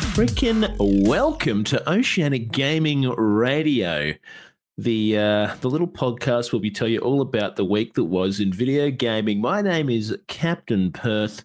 Frickin' welcome to Oceanic Gaming Radio. The uh, the little podcast where we tell you all about the week that was in video gaming. My name is Captain Perth,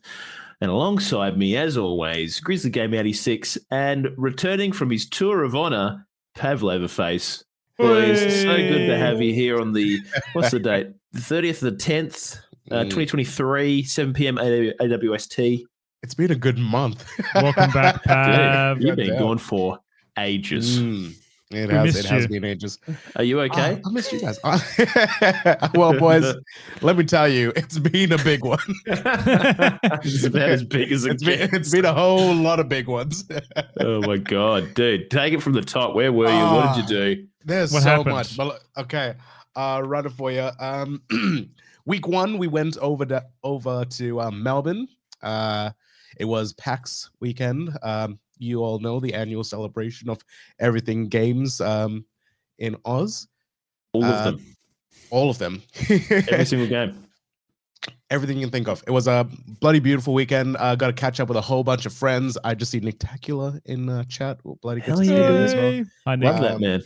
and alongside me, as always, Grizzly Game 86, and returning from his tour of honor, Pavloverface. Boys, so good to have you here on the what's the date? The 30th of the 10th, uh, 2023, 7 p.m. AWST. It's been a good month. Welcome back, Pav. You've been goddamn. gone for ages. Mm, it We has. missed It has been ages. Are you okay? Ah, I missed you guys. well, boys, let me tell you, it's been a big one. it's about as big as it It's been, it's been a whole lot of big ones. oh my god, dude! Take it from the top. Where were you? what did you do? There's What so happened? much. But okay, uh, run it for you. Um, week one, we went over the, over to um, Melbourne. Uh, it was PAX weekend. Um, you all know the annual celebration of everything games um, in Oz. All of Uh, them, All of them. every single game. everything you can think of. It was a bloody beautiful weekend. Uh, got to catch up with a whole bunch of friends. I just see Nick Tacula in uh, chat. Well, bloody good Hell to see you yeah. as well. Hey. Hi, Nick. Love Wow. that man.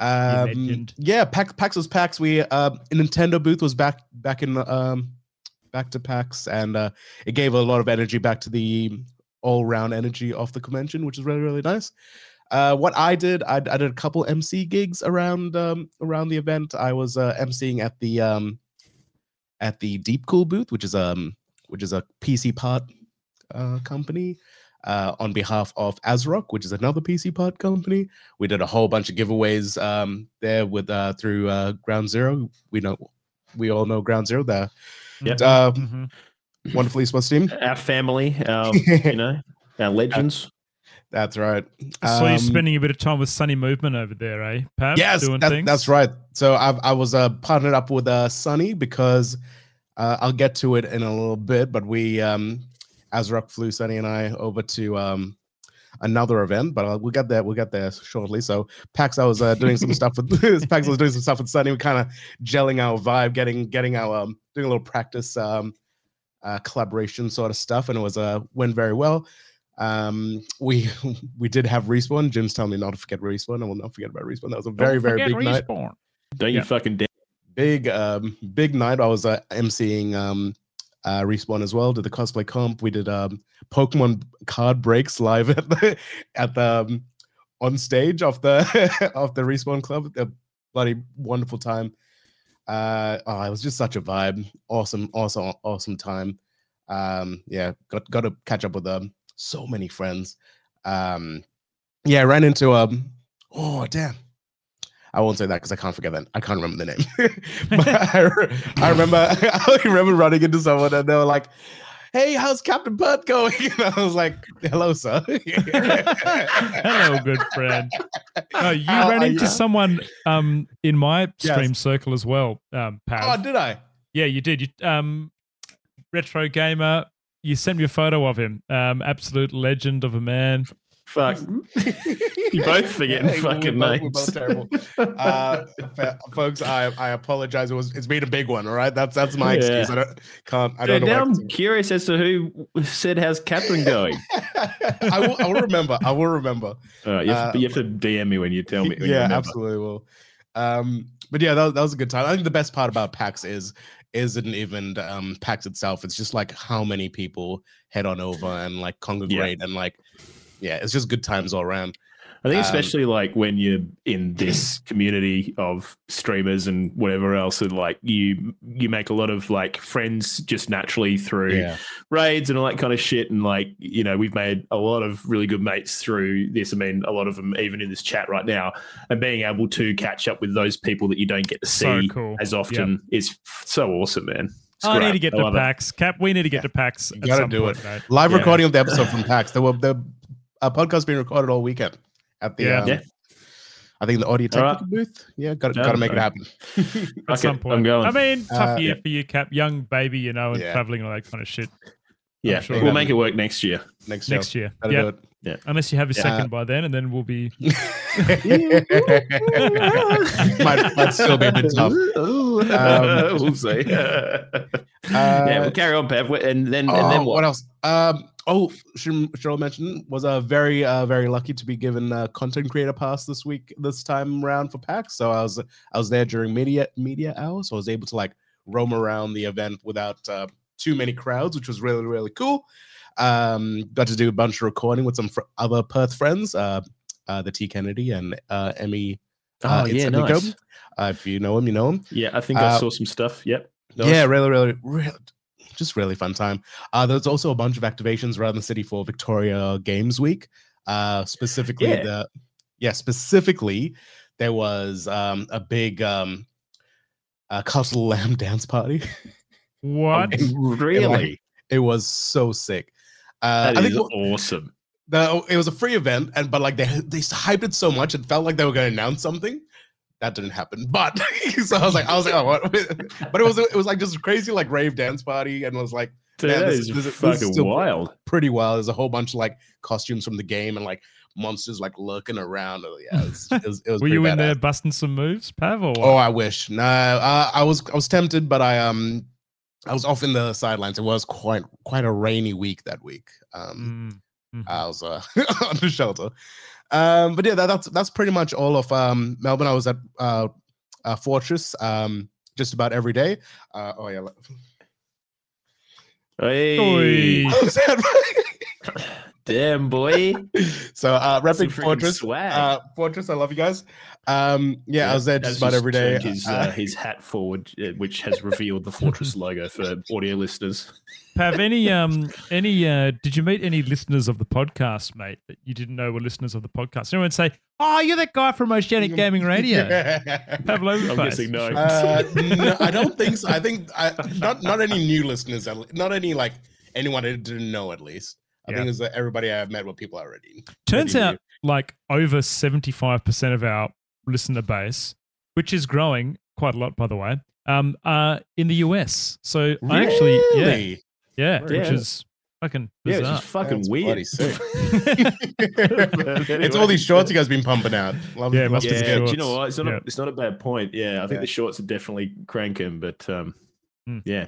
Um, yeah, PAX, PAX was PAX. We uh, a Nintendo booth was back back in um back to PAX, and uh, it gave a lot of energy back to the all round energy of the convention, which is really really nice. Uh, what I did, I, I did a couple MC gigs around um, around the event. I was uh, MCing at the um, at the Deep Cool booth, which is um which is a PC part uh, company. Uh, on behalf of ASRock, which is another PC part company, we did a whole bunch of giveaways um, there with uh, through uh, Ground Zero. We know we all know Ground Zero, the Yep. uh, Mhm. wonderfully sports team. Our family, our you know, our legends. That's right. I saw you're spending a bit of time with Sunny Movement over there, eh, Pav? Yes, doing that- things. that's right. So I, I was uh, partnered up with uh, Sunny because uh, I'll get to it in a little bit, but we, um, ASRock flew Sunny and I over to um, another event, but uh, we'll get there. We'll get there shortly. So PAX, I was uh, doing some stuff with PAX. I was doing some stuff with Sunny. We kind of gelling our vibe, getting getting our um, doing a little practice um, uh, collaboration sort of stuff, and it was uh, went very well. Um, we we did have respawn. Jim's telling me not to forget respawn. I will not forget about respawn. That was a very very big night Don't you Yeah. fucking dare. big um big night i was uh, emceeing um uh respawn as well. Did the cosplay comp. We did um pokemon card breaks live at the at the um, on stage of the of the respawn club. A bloody wonderful time. Uh oh it was just such a vibe. Awesome awesome awesome time. Um yeah got got to catch up with um so many friends. Um yeah ran into um oh damn I won't say that because I can't forget that. I can't remember the name. but I, I remember I remember running into someone and they were like, "Hey, how's Captain Pert going?" And I was like, "Hello, sir." Hello, good friend. No, you How ran into ya? someone um in my Yes. stream circle as well, um, oh, did I? yeah, you did. You um, retro gamer. You sent me a photo of him. Um, absolute legend of a man. Fuck. you both forgetting Hey, we're fucking both- we're names. both terrible. Uh, folks, I I apologize. It was it's been a big one. All right, that's that's my excuse. I don't can't. I don't know. now I'm curious as to who said how's Catherine going. I will. I will remember. I will remember. All right, you have, Uh, you have to DM me when you tell me. yeah, remember. absolutely will. Um, but yeah, that, was- that was a good time. I think the best part about PAX is isn't even um PAX itself. It's just like how many people head on over and like congregate and like yeah, it's just good times all around. I think Um, especially like when you're in this community of streamers and whatever else, and like you you make a lot of like friends just naturally through raids and all that kind of shit. And like you know, we've made a lot of really good mates through this. I mean, a lot of them even in this chat right now, and being able to catch up with those people that you don't get to So see cool. as often is f- so awesome, man. It's I need to get I to love it. PAX. Cap, we need to get to PAX. You gotta some do point, it. mate. Live Yeah. recording of the episode from PAX. There were the uh, podcast being recorded all weekend at the Yeah. um, Yeah. I think the audio All right. technical booth. Yeah, got Yeah, got to make it happen. At Okay, some point. I'm going. I mean, tough Uh, year for you, Cap. Young baby, you know, and Yeah. traveling and all that kind of shit. yeah, sure we'll make it work next year. Next Next show. year. Gotta Yeah. Unless you have a Yeah. second by then, and then we'll be. it. might, might still be a bit tough. Um, we'll see. yeah, we'll carry on, Pev, and then and Oh, then what what? else? Um, oh, Cheryl mentioned was uh, very uh, very lucky to be given a content creator pass this week this time around for PAX. So I was I was there during media media hours, so I was able to like roam around the event without uh, too many crowds, which was really really cool. Um, got to do a bunch of recording with some fr- other Perth friends, uh, uh, the T Kennedy and uh, Emmy. Oh uh, yeah, Itzanico. nice. Uh, if you know him, you know him. Yeah, I think I Uh, saw some stuff. Yep. Yeah, really, really, really, just really fun time. Uh, there's also a bunch of activations around the city for Victoria Games Week. Uh, specifically, Yeah. the yeah, specifically, there was um, a big um, uh, Castle Lamb dance party. What? Really? it was so sick. Uh, That I think awesome. the, it was a free event, and but like they they hyped it so much, it felt like they were going to announce something. That didn't happen, but so I was like, I was like, oh, what? but it was it was like just a crazy like rave dance party, and it was like Dude, Man, that this- is this- this is fucking wild. pretty well. There's a whole bunch of like costumes from the game and like monsters like looking around. Oh, Yeah, it was, it was, it was Were pretty you in there busting some moves, Pav? Or what? Oh, I wish. No, uh, I was I was tempted, but I um I was off in the sidelines. It was quite quite a rainy week that week. Um, Mm, mhm. I was uh, on the shelter. Um, but yeah, that, that's that's pretty much all of um Melbourne. I was at uh, uh Fortress um just about every day. Uh, oh yeah. Hey, Oi. I was at- damn boy. so uh Some repping Fortress. swag. Uh, Fortress, I love you guys. Um, yeah, I was there just about every day. His, Uh, uh, his hat forward, uh, which has revealed the Fortress logo for audio listeners. Pav, any um any uh did you meet any listeners of the podcast, mate, that you didn't know were listeners of the podcast? Anyone say, Oh, you're that guy from Oceanic Gaming Radio. Pav I'm guessing no. uh, no, I don't think so. I think I, not not any new listeners, not any like anyone I didn't know at least. I Yeah. think it's uh, everybody I've met were people already. Turns already out like over 75% of our listener base, which is growing quite a lot, by the way, um, are in the US. So knew. I actually, yeah, Really? Yeah, Yeah. which is fucking yeah, it's just fucking That's weird. sick. But it's all these shorts you guys been pumping out. Love, Yeah, love must to be see Yeah, it. do you know what? It's not, Yeah. a, it's not a bad point. Yeah, I think Yeah. the shorts are definitely cranking, but um, Hmm. yeah.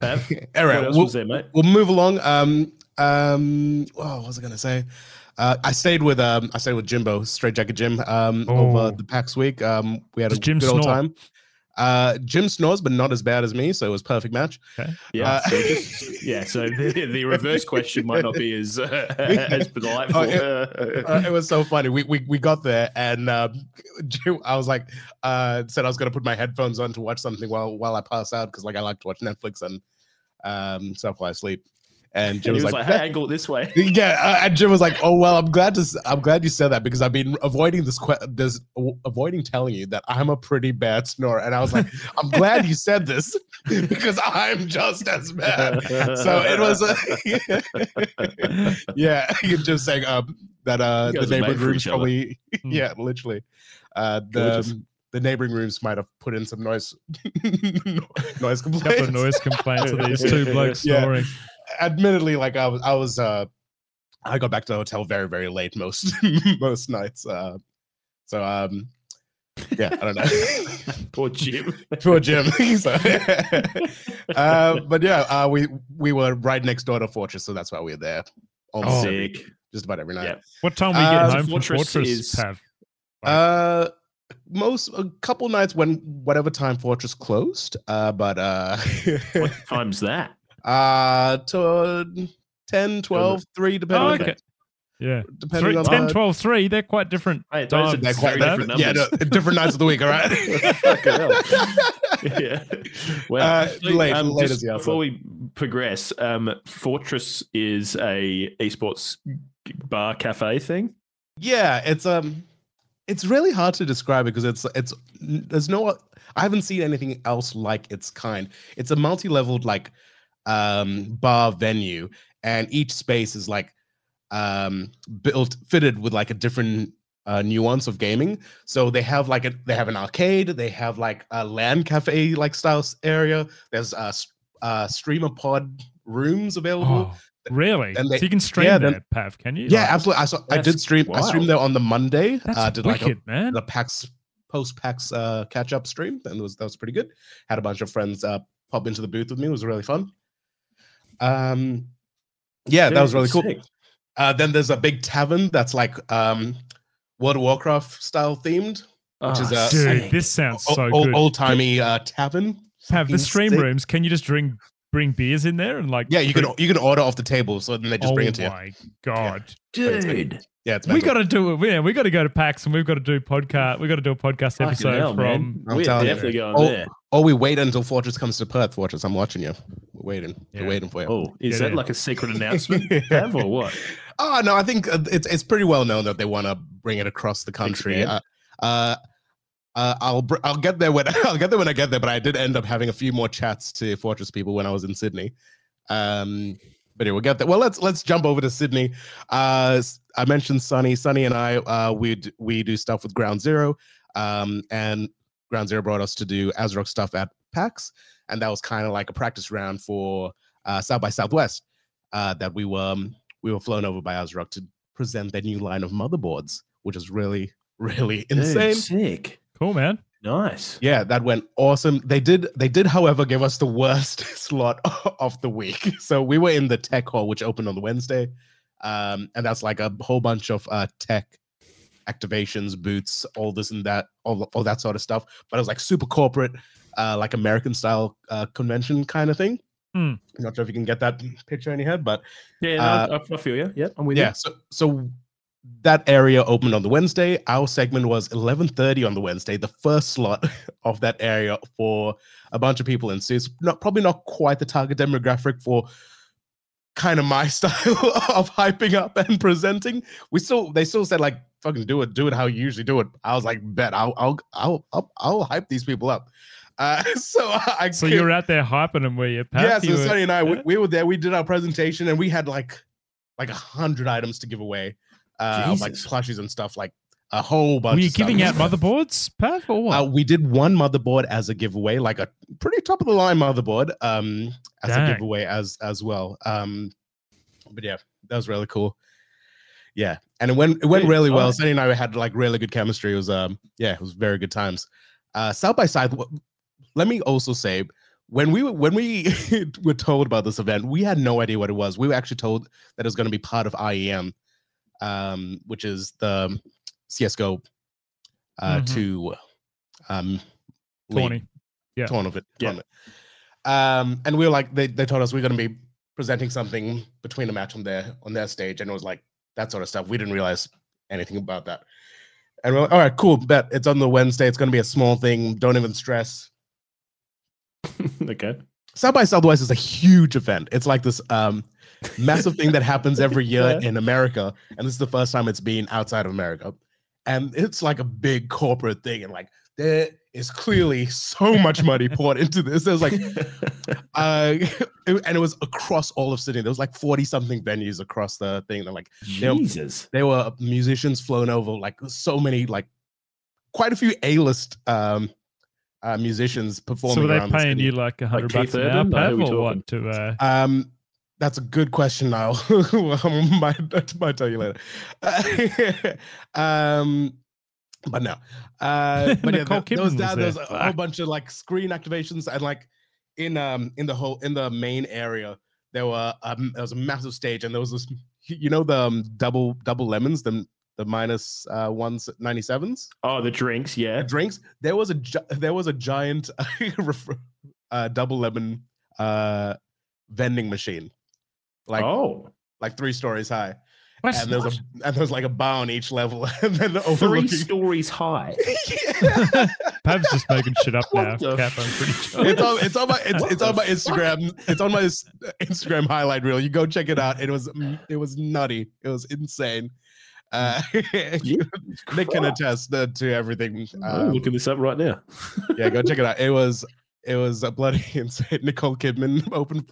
Pav, All what right, else we'll, was there, mate? we'll move along. Um, um, oh, what was I gonna say? Uh, I stayed with um, I stayed with Jimbo, Straight Jacket Jim, um, Oh. over the PAX week. Um, we had Does a Jim good old time. Uh, Jim snores, but not as bad as me, so it was perfect match. Yeah, Uh, so just- yeah. So the, the reverse question might not be as uh, as delightful. Oh, it- Uh, it was so funny. We we, we got there, and um, Jim, I was like, uh, said I was gonna put my headphones on to watch something while while I pass out because like I like to watch Netflix and um stuff while I sleep. And and Jim he was, was like, like, "Hey, angle it this way." yeah, uh, and Jim was like, "Oh well, I'm glad to I'm glad you said that because I've been avoiding this que- this avoiding telling you that I'm a pretty bad snorer." And I was like, "I'm glad you said this because I'm just as bad." So it was, uh, yeah, you're just saying um, that uh, the guys neighboring rooms probably, Hmm. yeah, literally, uh, the the neighboring rooms might have put in some noise noise couple of complaints. noise complaints of these two blokes Yeah. snoring. Admittedly, like I was, I was, uh, I got back to the hotel very, very late most most nights. Uh, so, um, yeah, I don't know. Poor Jim. Poor Jim. so, uh, but yeah, uh, we we were right next door to Fortress, so that's why we were there almost Oh. every, Sick. just about every night. Yeah. What time we get Uh, getting so home from Fortress Fortress, is- Pav? Uh, most a couple nights when whatever time Fortress closed. Uh, but uh, What time's that? Uh, to 10, 12, 3, depending Oh, on okay. Yeah. depending Three, on 10, 12, 3, they're quite different. Hey, those are times. They're quite different. different Yeah, no, different nights of the week. All right. Yeah. Well, Uh, actually, late- um, late just as the alpha. before we progress, um, Fortress is a esports bar cafe thing. yeah, it's um, it's really hard to describe because it's it's there's no I haven't seen anything else like its kind. It's a multi-leveled like um bar venue, and each space is like um built fitted with like a different uh, nuance of gaming. So they have like a they have an arcade, they have like a LAN cafe like style area. There's a, s- uh streamer pod rooms available. Oh, really? and they- so you can stream yeah, there, Pav, can you? Yeah, Like, absolutely. I saw. I did stream. I streamed wild. there on the Monday. That's uh, did wicked, like a, man. the PAX post PAX uh, catch up stream, and it was that was pretty good. Had a bunch of friends uh, pop into the booth with me. It was really fun. Um, Yeah, that was really cool. Uh, then there's a big tavern that's like um, World of Warcraft style themed, Which is, Ah, uh, Dude, this sounds so old, good. old timey uh, tavern. Have the stream sick. rooms. Can you just bring bring beers in there and like? Yeah, you can you can order off the table, so then they just oh bring it to you. Oh my god! dude. Yeah, it's We mental. got to do it. Yeah, we got to go to PAX and we've got to do podcast. We got to do a podcast Fucking episode hell, from. I'm We're definitely going Oh, there. Or we wait until Fortress comes to Perth. Fortress, I'm watching you. We're waiting. Yeah. We're waiting for you. Oh, is Get that in. like a secret announcement, Pav, or what? Oh no, I think uh, it's it's pretty well known that they want to bring it across the country. Uh, uh, uh, I'll br- I'll get there when I'll get there when I get there. But I did end up having a few more chats to Fortress people when I was in Sydney. Um, but yeah, we'll get there. Well, let's let's jump over to Sydney. Uh, s- I mentioned Sunny. Sunny and I uh, we d- we do stuff with Ground Zero, um, and Ground Zero brought us to do ASRock stuff at PAX, and that was kind of like a practice round for uh, South by Southwest. Uh, that we were um, we were flown over by ASRock to present their new line of motherboards, which is really, really Dude, insane. sick. Cool, man. Nice. Yeah, that went awesome. They did, they did, however, give us the worst slot of the week. So we were in the tech hall, which opened on the Wednesday, um, and that's like a whole bunch of uh, tech activations, boots, all this and that, all, all that sort of stuff. But it was like super corporate, uh, like American style uh, convention kind of thing. Hmm. Not sure if you can get that picture in your head, but Yeah, no, Uh, I, I feel you. Yeah, I'm with yeah you. so so that area opened on the wednesday our segment was 11.30 on the wednesday the first slot of that area for a bunch of people in suits not probably not quite the target demographic for kind of my style of hyping up and presenting we still they still said like fucking do it do it how you usually do it i was like bet i'll i'll i'll i'll, I'll hype these people up uh so i So could- you're out there hyping them where you Pat? yeah, so You were- Sonny and I, we, we were there. We did our presentation, and we had like like a hundred items to give away, uh, like plushies and stuff, like a whole bunch. Were you of stuff. giving out motherboards, Pav, or what? Uh, we did one motherboard as a giveaway, like a pretty top of the line motherboard, um, as Dang. a giveaway as as well. Um, but yeah, that was really cool. Yeah, and it went it went Dude, really well. nice. Sonny and I had like really good chemistry. It was um yeah, it was very good times. Uh, South by Side. Let me also say, when we were when we were told about this event, we had no idea what it was. We were actually told that it was going to be part of IEM, um, which is the CS:GO uh, Mhm. two um, Tawny. Yeah. tournament. Yeah. tournament. Um, and we were like, they, they told us we are going to be presenting something between the match on their on their stage, and it was like that sort of stuff. We didn't realize anything about that. And we're like, all right, cool, bet it's on the Wednesday. It's going to be a small thing. Don't even stress. okay. South by Southwest is a huge event. It's like this um, massive thing that happens every year Yeah. in America, and this is the first time it's been outside of America. And it's like a big corporate thing, and like there is clearly so much money poured into this. There's like, uh, and it was across all of Sydney. There was like forty something venues across the thing. They're like They're- Jesus. there were musicians flown over, like so many, like quite a few A-list um, uh, musicians performing. So were they around the paying city. you like a hundred Keith bucks an hour, Urban? Like, Pav, or what? To uh, Um, that's a good question. Now, I might, might tell you later. um, but no. Uh, but yeah, Nicole there, there was Kidman was that. There was a there. whole bunch of like screen activations and like in um in the whole in the main area there were um there was a massive stage and there was this you know the um, double double lemons the the minus uh ones 97s Oh, the drinks. Yeah. drinks there was a gi- there was a giant uh double lemon uh vending machine like oh, like three stories high what? and there's a and there's like a bar on each level and then three overlooking stories high. Pav's just making shit up What now. the Cap, I'm pretty sure. it's on it's on my it's, What it's on my Instagram. It's on my Instagram highlight reel. You go check it out. It was mm, it was nutty. It was insane. Uh, Nick can attest uh, to everything. I'm Um, looking this up right now. yeah, go check it out. It was it was a bloody insane. Nicole Kidman open.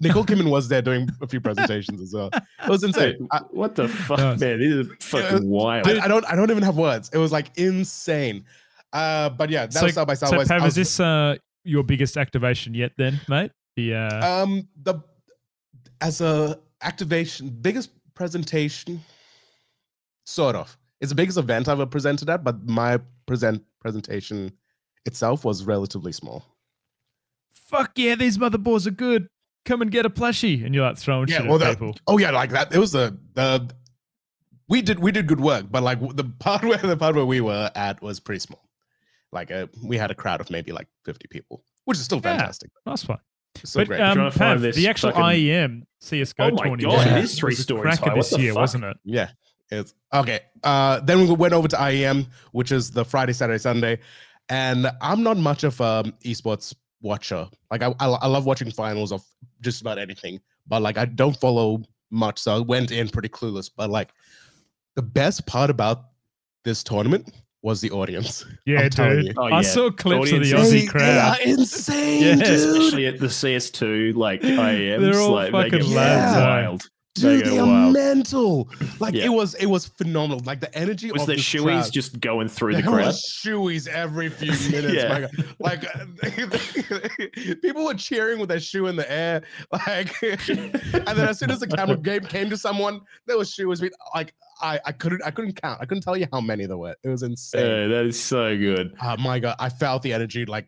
Nicole Kidman was there doing a few presentations as well. It was insane. Dude, I, what the fuck, Nice. man? This is fucking wild. I, I don't I don't even have words. It was like insane. Uh, but yeah, that So, was South by so Southwest. I Pav, is this uh, your biggest activation yet, then, mate? The uh, um the as a activation biggest presentation sort of it's the biggest event i've ever presented at but my present presentation itself was relatively small fuck yeah, these motherboards are good. come and get a plushie, and you're like throwing Yeah, shit well, at that- people. Oh yeah, like that. It was the the we did we did good work, but like the part where the part where we were at was pretty small. Like uh, we had a crowd of maybe like fifty people, which is still Yeah. fantastic. Nice one. So but great. um, Trying to find Pav, the actual fucking- IEM CS:GO Oh my tournament God, was- it is three was stories high. This year, fuck? wasn't it? yeah, it's okay. Uh, then we went over to IEM, which is the Friday, Saturday, Sunday, and I'm not much of um esports watcher. Like I, I I love watching finals of just about anything, but like I don't follow much, so I went in pretty clueless. But like the best part about this tournament was the audience. Yeah, I'm dude. you. Oh, I saw clips of the Aussie crowd. They are insane, Yeah. dude. Especially at the CS2, like IEMs, They're all like fucking they get lads, wild. Dude, they, they are mental. Like Yeah. it was, it was phenomenal. Like the energy Was of the shoeies crowd. just going through the there crowd? was shoeies every few minutes. Yeah. Like people were cheering with their shoe in the air. Like, and then as soon as the camera game came to someone, there was shoeies. being- Like I, I couldn't, I couldn't count. I couldn't tell you how many there were. It was insane. Yeah, that is so good. oh my god, I felt the energy like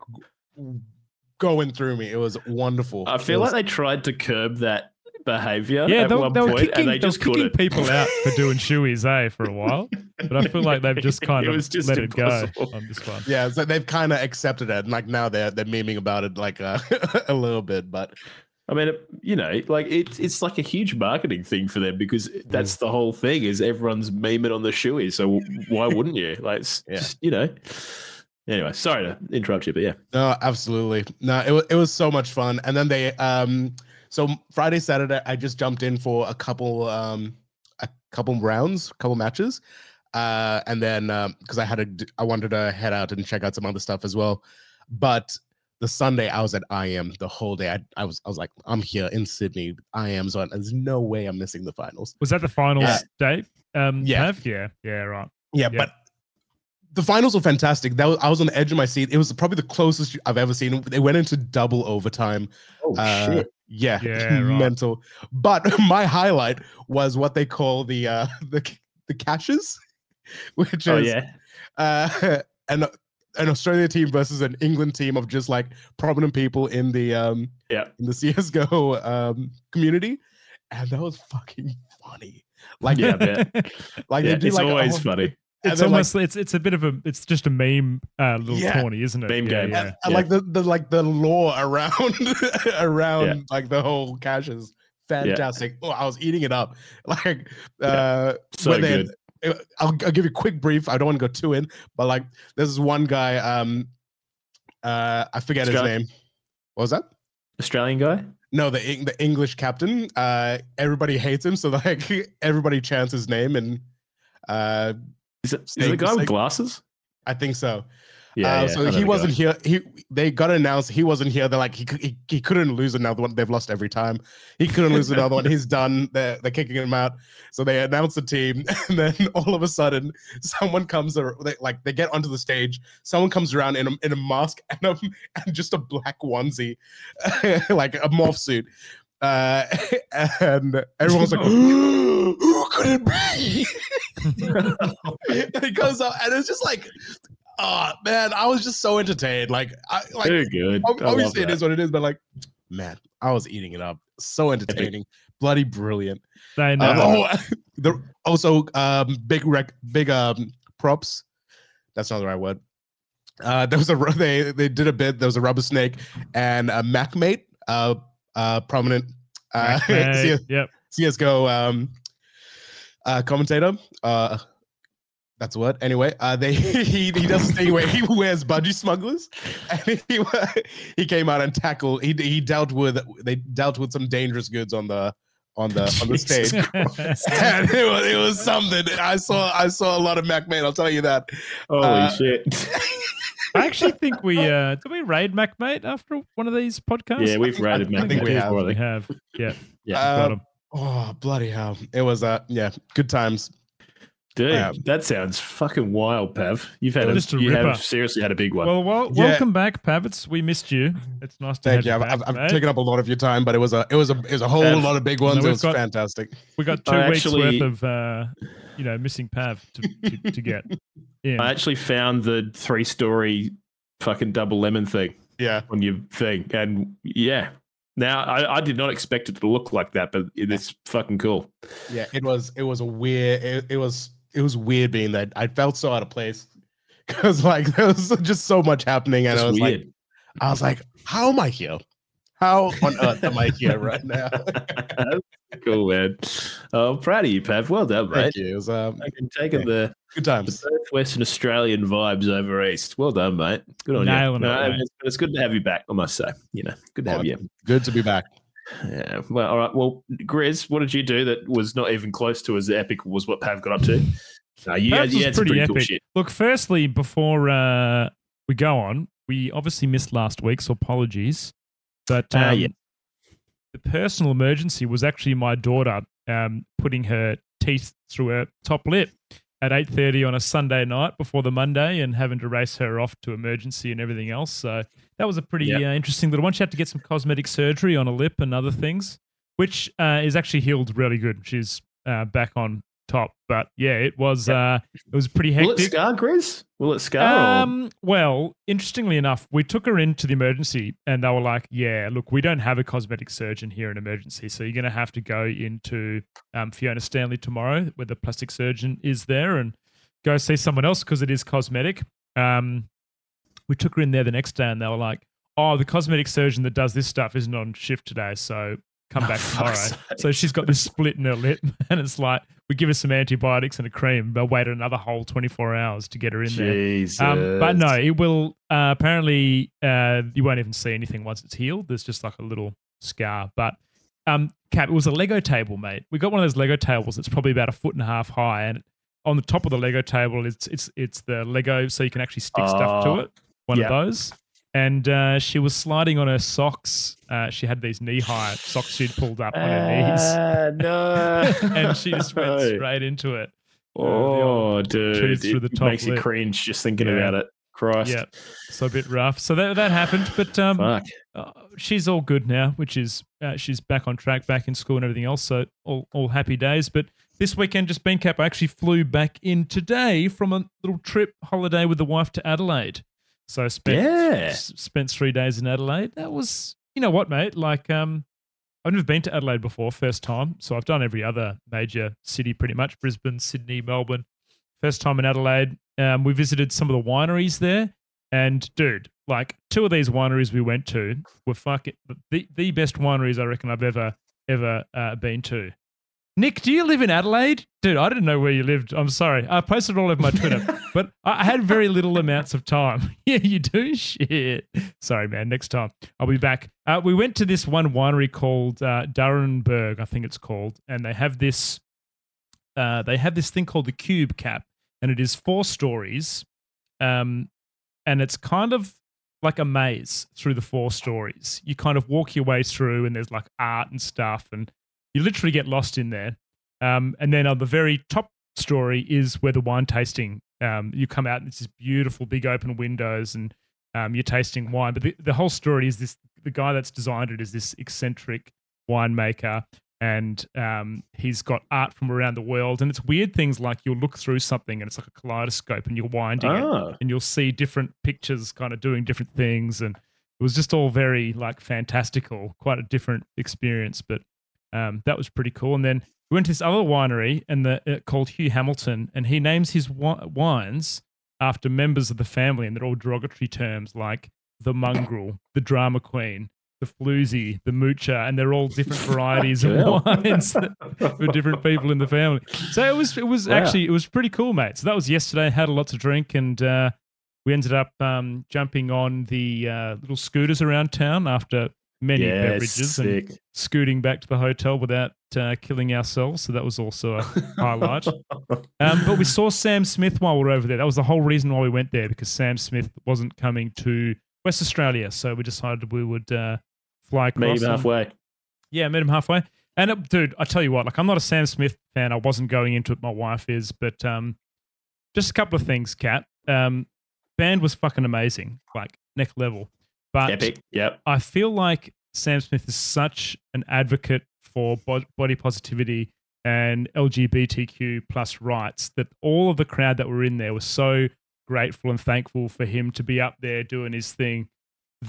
going through me. It was wonderful. I feel was- like they tried to curb that behavior Yeah, at they, were- one they were point, kicking, and they they were kicking couldn't. people out for doing shoeies, eh, for a while. But I feel like they've just kind It of was just let impossible. it go on this one. yeah, so they've kind of accepted it, and like now they're they're memeing about it like uh, a little bit, but I mean, you know, like it's it's like a huge marketing thing for them because Mm. that's the whole thing is everyone's memeing on the shoeies. So why wouldn't you? Like, it's Yeah. just, you know. Anyway, sorry to interrupt you, but yeah. No, absolutely. No, it was it was so much fun. And then they um so Friday, Saturday, I just jumped in for a couple um a couple rounds, couple matches. Uh and then um because I had a, I wanted to head out and check out some other stuff as well. But the Sunday I was at IEM the whole day. I, I was I was like, I'm here in Sydney. IEM's on. There's no way I'm missing the finals. Was that the finals, Yeah. Dave? Um, Yeah. Pav? Yeah, yeah, right. Yeah, Yeah. but the finals were fantastic. That was, I was on the edge of my seat. It was probably the closest I've ever seen. They went into double overtime. Oh Uh, Yeah, Yeah, right. mental. But my highlight was what they call the uh the the Ashes, which Oh is yeah. uh an an Australia team versus an England team of just like prominent people in the um Yeah. in the CS:GO um community, and that was fucking funny. Like Yeah, I like yeah, they do it's like always whole- funny. And It's then, like, almost it's it's a bit of a it's just a meme uh, little Yeah. tourney, isn't it? Meme yeah, game. Yeah. and, and, like the, the like the lore around around Yeah. like the whole cache is fantastic. Oh, I was eating it up. Like uh So when good. uh, I'll, I'll give you a quick brief. I don't want to go too in, but like there's this one guy, um uh I forget his name. What was that? Australian guy? No, the the English captain. Uh everybody hates him, so like everybody chants his name and uh Is it, is it the Snake- guy with snake- glasses? I think so. Yeah. Uh, yeah, so he wasn't here. He they got announced he wasn't here. They're like he, he he couldn't lose another one. They've lost every time. He couldn't lose another one. He's done. They're, they're kicking him out. So they announce the team, and then all of a sudden, someone comes. They, like they get onto the stage. Someone comes around in a, in a mask and a, and just a black onesie, like a morph suit. Uh, and everyone's like, "Who could it be?" and he goes up, and it's just like, oh man, I was just so entertained. Like, I like Too good. ob- I love obviously it that. is what it is, but like, man, I was eating it up. So entertaining, bloody brilliant. I know. Uh, oh, the, also um, big rec, big um props. That's not the right word. Uh, there was a they they did a bit. There was a rubber snake and a MacMate, uh, uh, prominent uh, Hey, CS, yep. CS:GO um, uh, commentator. Uh, that's what. Anyway, uh, they he he does this thing where he wears budgie smugglers, and he he came out and tackled. He he dealt with they dealt with some dangerous goods on the on the on the stage. and it was it was something. I saw I saw a lot of Mac Man. I'll tell you that. Holy uh, shit. I actually think we uh did we raid MacMate after one of these podcasts? yeah, we've rated I Mac think we have. before, we have. Yeah, Yeah. Got 'em. Oh bloody hell! It was uh yeah, good times. Dude, yeah. that sounds fucking wild, Pav. You've had a, a you ripper. have seriously had a big one. Well, well, Yeah. welcome back, Pavits. We missed you. It's nice to Thank have you. you I've, back, I've, I've taken up a lot of your time, but it was a it was a it was a whole Pav, lot of big ones. we've it was got- fantastic. We got two I weeks actually- worth of uh, you know missing Pav to, to, to get in. I actually found the three story fucking double lemon thing Yeah. on your thing. And yeah, Now, I, I did not expect it to look like that, but it is fucking cool. Yeah, it was it was a weird it, it was it was weird being that I felt so out of place because like there was just so much happening and It's I was weird. like I was like, how am I here? How on earth am I here right now? cool, man. Oh, I'm proud of you, Pav. Well done, mate. Thank you. It was um, Fucking taking Yeah. the, good the times. Western Australian vibes over East. Well done, mate. Good on Nailing you. it, No, mate. it's, it's good to have you back, I must say. You know, good to have Oh, you. Good to be back. Yeah. Well, all right. Well, Grizz, what did you do that was not even close to as epic was what Pav got up to? No, you had, you was had some pretty pretty cool epic. shit. Look, firstly, before uh, we go on, we obviously missed last week, so apologies. But um, Ah, yeah. The personal emergency was actually my daughter um, putting her teeth through her top lip at 8.30 on a Sunday night before the Monday and having to race her off to emergency and everything else. So that was a pretty Yeah. uh, interesting little one. She had to get some cosmetic surgery on a lip and other things, which uh, is actually healed really good. She's uh, back on top. But yeah, it was uh, it was pretty hectic. Will it scar, Grizz? Will it scar? Um, well, interestingly enough, we took her into the emergency and they were like, yeah, look, we don't have a cosmetic surgeon here in emergency. So you're going to have to go into um, Fiona Stanley tomorrow, where the plastic surgeon is there, and go see someone else because it is cosmetic. Um, we took her in there the next day and they were like, oh, the cosmetic surgeon that does this stuff isn't on shift today. So come Oh, back tomorrow. sake. So she's got this split in her lip, and it's like we give her some antibiotics and a cream, but wait another whole 24 hours to get her in there. Um, but no, it will. Uh, apparently, uh, you won't even see anything once it's healed. There's just like a little scar. But um, Cap, it was a Lego table, mate. We got one of those Lego tables that's probably about a foot and a half high, and on the top of the Lego table, it's it's it's the Lego, so you can actually stick stuff to Oh, it. One yeah. of those. And uh, she was sliding on her socks. Uh, she had these knee high socks she'd pulled up on her knees, Ah, no. and she just went straight into it. Oh, tooth dude. through It the top makes you cringe just thinking Yeah. about it. Christ. Yeah, so a bit rough. So that that happened, but um, Fuck. uh, she's all good now, which is uh, she's back on track, back in school and everything else. So all, all happy days. But this weekend, just been cap, I actually flew back in today from a little trip holiday with the wife to Adelaide. So I spent Yeah. spent three days in Adelaide. That was, you know what, mate? Like, um, I've never been to Adelaide before, first time. So I've done every other major city pretty much: Brisbane, Sydney, Melbourne. First time in Adelaide. Um, we visited some of the wineries there, and dude, like two of these wineries we went to were fucking the the best wineries I reckon I've ever ever uh, been to. Nick, do you live in Adelaide? Dude, I didn't know where you lived. I'm sorry. I posted all over my Twitter, but I had very little amounts of time. yeah, you do? Shit. Sorry, man. Next time I'll be back. Uh, we went to this one winery called uh, d'Arenberg, I think it's called, and they have this. Uh, they have this thing called the Cube Cap, and it is four stories, um, and it's kind of like a maze through the four stories. You kind of walk your way through, and there's like art and stuff, and you literally get lost in there. Um, and then on the very top story is where the wine tasting. Um, you come out and it's this beautiful big open windows, and um, you're tasting wine. But the, the whole story is this: the guy that's designed it is this eccentric winemaker, and um, he's got art from around the world. And it's weird things like you'll look through something and it's like a kaleidoscope, and you're winding it, Oh. and you'll see different pictures kind of doing different things and it was just all very like fantastical quite a different experience but um, that was pretty cool and then we went to this other winery and the uh, called hugh hamilton and he names his wi- wines after members of the family and they're all derogatory terms like the mongrel the drama queen the floozy the moocher and they're all different varieties of wines for different people in the family. So it was it was Wow. actually it was pretty cool, mate. So that was yesterday. Had a lot to drink, and uh, we ended up um, jumping on the uh, little scooters around town after many Yeah, beverages and scooting back to the hotel without uh, killing ourselves. So that was also a highlight. Um, but we saw Sam Smith while we were over there. That was the whole reason why we went there because Sam Smith wasn't coming to West Australia. So we decided we would uh, fly across. Meet him and- halfway. yeah, met him halfway. And uh, dude, I tell you what, like I'm not a Sam Smith fan. I wasn't going into it. My wife is, but um, just a couple of things, Kat. Um, band was fucking amazing, like next level. But Epic. Yep. I feel like Sam Smith is such an advocate for body positivity and LGBTQ plus rights that all of the crowd that were in there was so grateful and thankful for him to be up there doing his thing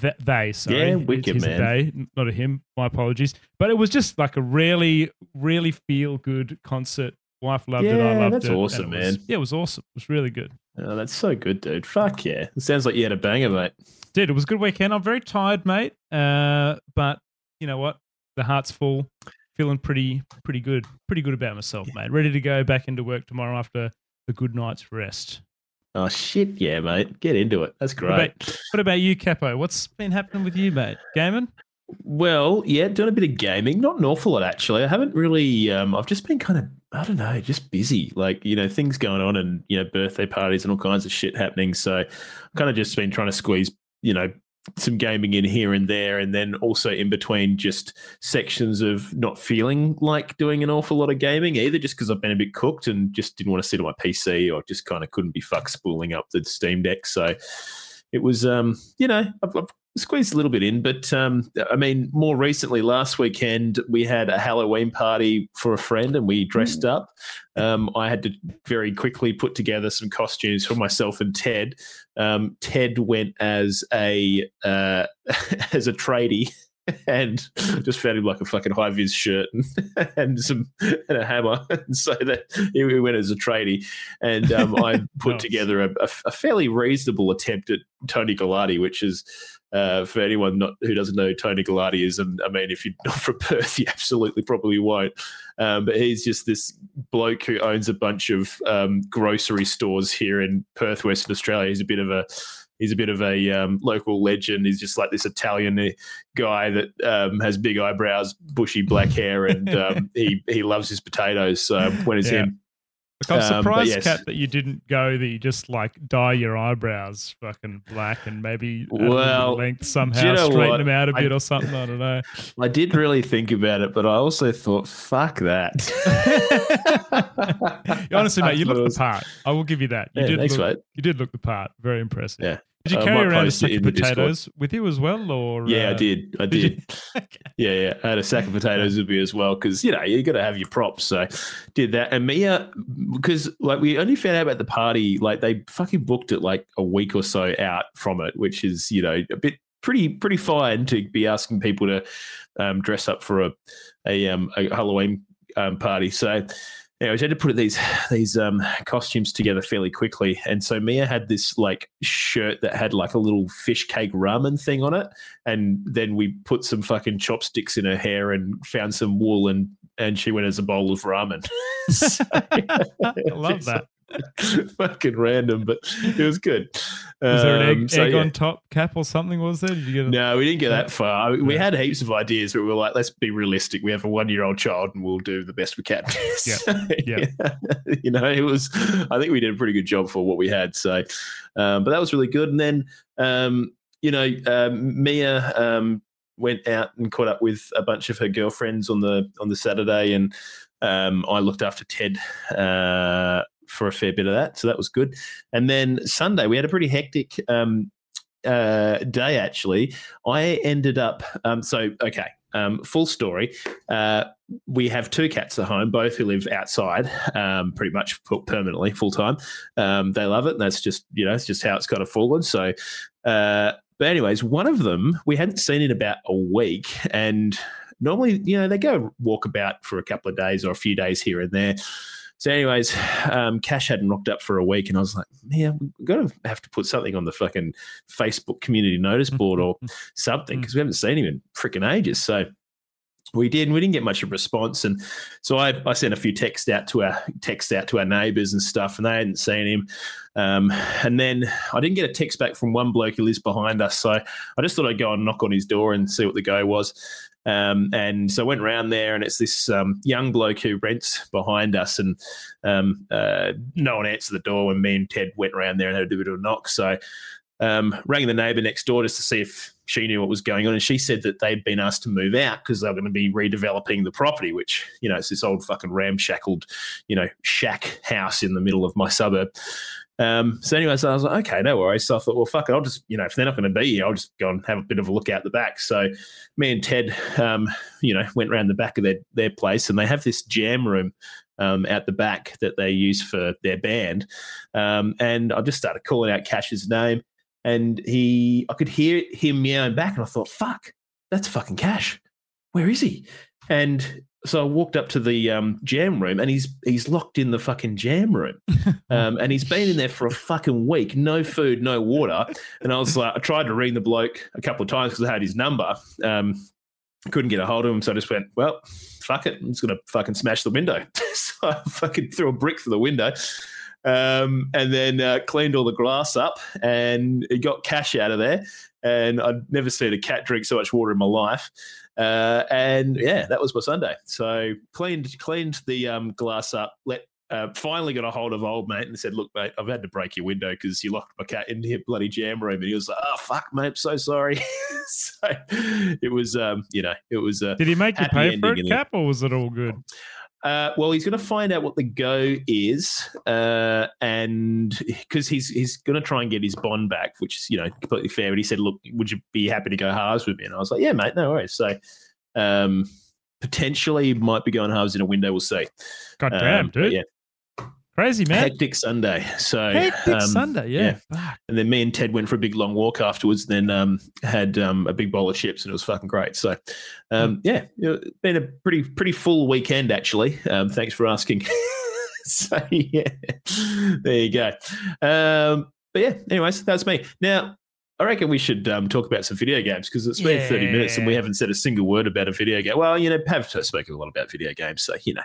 That they. Sorry, Yeah, wicked, a man. they, not a him. My apologies. But it was just like a really, really feel good concert. Wife loved it. I loved that's it. and awesome, it was- man. Yeah, it was awesome. It was really good. Oh, that's so good, dude. Fuck yeah. It sounds like you had a banger, mate. Dude, it was a good weekend. I'm very tired, mate. Uh, but you know what? The heart's full. Feeling pretty, pretty good. Pretty good about myself, mate. Ready to go back into work tomorrow after a good night's rest. Oh shit, yeah, mate. Get into it. That's What great. about, what about you, Capo? What's been happening with you, mate? Gaming? Well, yeah, doing a bit of gaming. Not an awful lot actually. I haven't really. Um, I've just been kind of, I don't know, just busy. Like you know, things going on, and you know, birthday parties and all kinds of shit happening. So, I've kind of just been trying to squeeze, you know, some gaming in here and there, and then also in between just sections of not feeling like doing an awful lot of gaming either, just because I've been a bit cooked and just didn't want to sit on my PC or just kind of couldn't be fuck spooling up the Steam Deck. So. It was, um, you know, I've, I've squeezed a little bit in, but um, I mean, more recently, last weekend we had a Halloween party for a friend, and we dressed up. Um, I had to very quickly put together some costumes for myself and Ted. Um, Ted went as a uh, as a tradie. And just found him like a fucking high vis shirt and, and some and a hammer, and so that he went as a tradie. And um, I put Nice. together a, a, fairly reasonable attempt at Tony Galati, which is uh, for anyone not, who doesn't know Tony Galati is, and I mean, if you're not from Perth, you absolutely probably won't. Um, but he's just this bloke who owns a bunch of um, grocery stores here in Perth, Western Australia. He's a bit of a he's a bit of a um, local legend. He's just like this Italian guy that um, has big eyebrows, bushy black hair, and um, he he loves his potatoes. So when it's Yeah. him, Look, I'm Um, surprised, yes. Kat, that you didn't go that you just like dye your eyebrows fucking black and maybe add a little bit of Well, length somehow, you know straighten what? them out a I- bit or something. I don't know. I did really think about it, but I also thought, fuck that. Honestly, mate, you That's what look the part. I will give you that. You Yeah, did thanks, look, mate. You did look the part. Very impressive. Yeah. Did you carry might around a sack of Discord. potatoes with you as well, or Yeah, I uh, did. I did did. Yeah, yeah. I had a sack of potatoes with me as well because you know you got to have your props. So did that, and Mia because like we only found out about the party like they fucking booked it like a week or so out from it, which is you know a bit pretty pretty fine to be asking people to um, dress up for a a, um, a Halloween um, party. So. Anyways, I had to put these these um, costumes together fairly quickly, and so Mia had this like shirt that had like a little fish cake ramen thing on it, and then we put some fucking chopsticks in her hair and found some wool and and she went as a bowl of ramen. I love that. fucking random, but it was good. Was there an Um, egg, so, egg yeah. on top cap or something? Was there? Did you get? A, No, we didn't get that far. We Yeah. had heaps of ideas, but we were like, let's be realistic. We have a one year old child and we'll do the best we can. So, Yeah. you know, it was, I think we did a pretty good job for what we had. So, um, but that was really good. And then, um, you know, um, Mia um, went out and caught up with a bunch of her girlfriends on the on the Saturday, and um, I looked after Ted uh, for a fair bit of that. So that was good. And then Sunday, we had a pretty hectic um, uh, day, actually. I ended up, um, so, okay, um, full story. Uh, we have two cats at home, both who live outside, um, pretty much permanently, full time. Um, they love it. And that's just, you know, it's just how it's kind of fallen. So, uh, but anyways, one of them we hadn't seen in about a week, and normally, you know, they go walk about for a couple of days or a few days here and there. So, anyways, um, Cash hadn't rocked up for a week, and I was like, "Man, we're gonna have to put something on the fucking Facebook community notice board or something because we haven't seen him in freaking ages." So we did, and we didn't get much of a response, and so I, I sent a few texts out to our texts out to our neighbours and stuff, and they hadn't seen him. Um, and then I didn't get a text back from one bloke who lives behind us, so I just thought I'd go and knock on his door and see what the go was. Um, and so I went around there, and it's this um, young bloke who rents behind us, and um, uh, no one answered the door when me and Ted went around there and had a bit of a knock. So um, rang the neighbour next door just to see if she knew what was going on, and she said that they'd been asked to move out because they were going to be redeveloping the property, which you know it's this old fucking ramshackled, you know, shack house in the middle of my suburb. Um, so anyway, so I was like, okay, no worries. So I thought, well, fuck it, I'll just, you know, if they're not going to be here, I'll just go and have a bit of a look out the back. So me and Ted, um, you know, went around the back of their their place, and they have this jam room um, out the back that they use for their band. Um, and I just started calling out Cash's name. and he, I could hear him meowing back, and I thought, "Fuck, that's fucking Cash. Where is he?" And so I walked up to the um, jam room, and he's he's locked in the fucking jam room, um, and he's been in there for a fucking week, no food, no water. And I was like, I tried to ring the bloke a couple of times because I had his number. Um, couldn't get a hold of him, so I just went, well, fuck it, I'm just gonna fucking smash the window. so I fucking threw a brick through the window. Um, and then uh, cleaned all the glass up and got cash out of there. And I'd never seen a cat drink so much water in my life. Uh, and yeah, that was my Sunday. So cleaned cleaned the um, glass up. Let uh, finally got a hold of old mate and said, "Look, mate, I've had to break your window because you locked my cat in the bloody jam room." And he was like, "Oh fuck, mate, so sorry." so it was, um, you know, it was. Uh, Did he make you pay for it. Cap, or was it all good? Uh, well, he's going to find out what the go is, uh, and because he's he's going to try and get his bond back, which is you know completely fair. But he said, "Look, would you be happy to go halves with me?" And I was like, "Yeah, mate, no worries." So um, potentially might be going halves in a window. We'll see. God Um, damn, but dude. yeah, Crazy, man. hectic Sunday. So Hectic um, Sunday, yeah. Fuck. and then me and Ted went for a big long walk afterwards. Then um, had um, a big bowl of chips, and it was fucking great. So, um, yeah, know, it's been a pretty pretty full weekend actually. Um, thanks for asking. so yeah, there you go. Um, but yeah, anyways, that's me. Now, I reckon we should um, talk about some video games because it's been thirty minutes and we haven't said a single word about a video game. Well, you know, Pav spoken a lot about video games, so you know.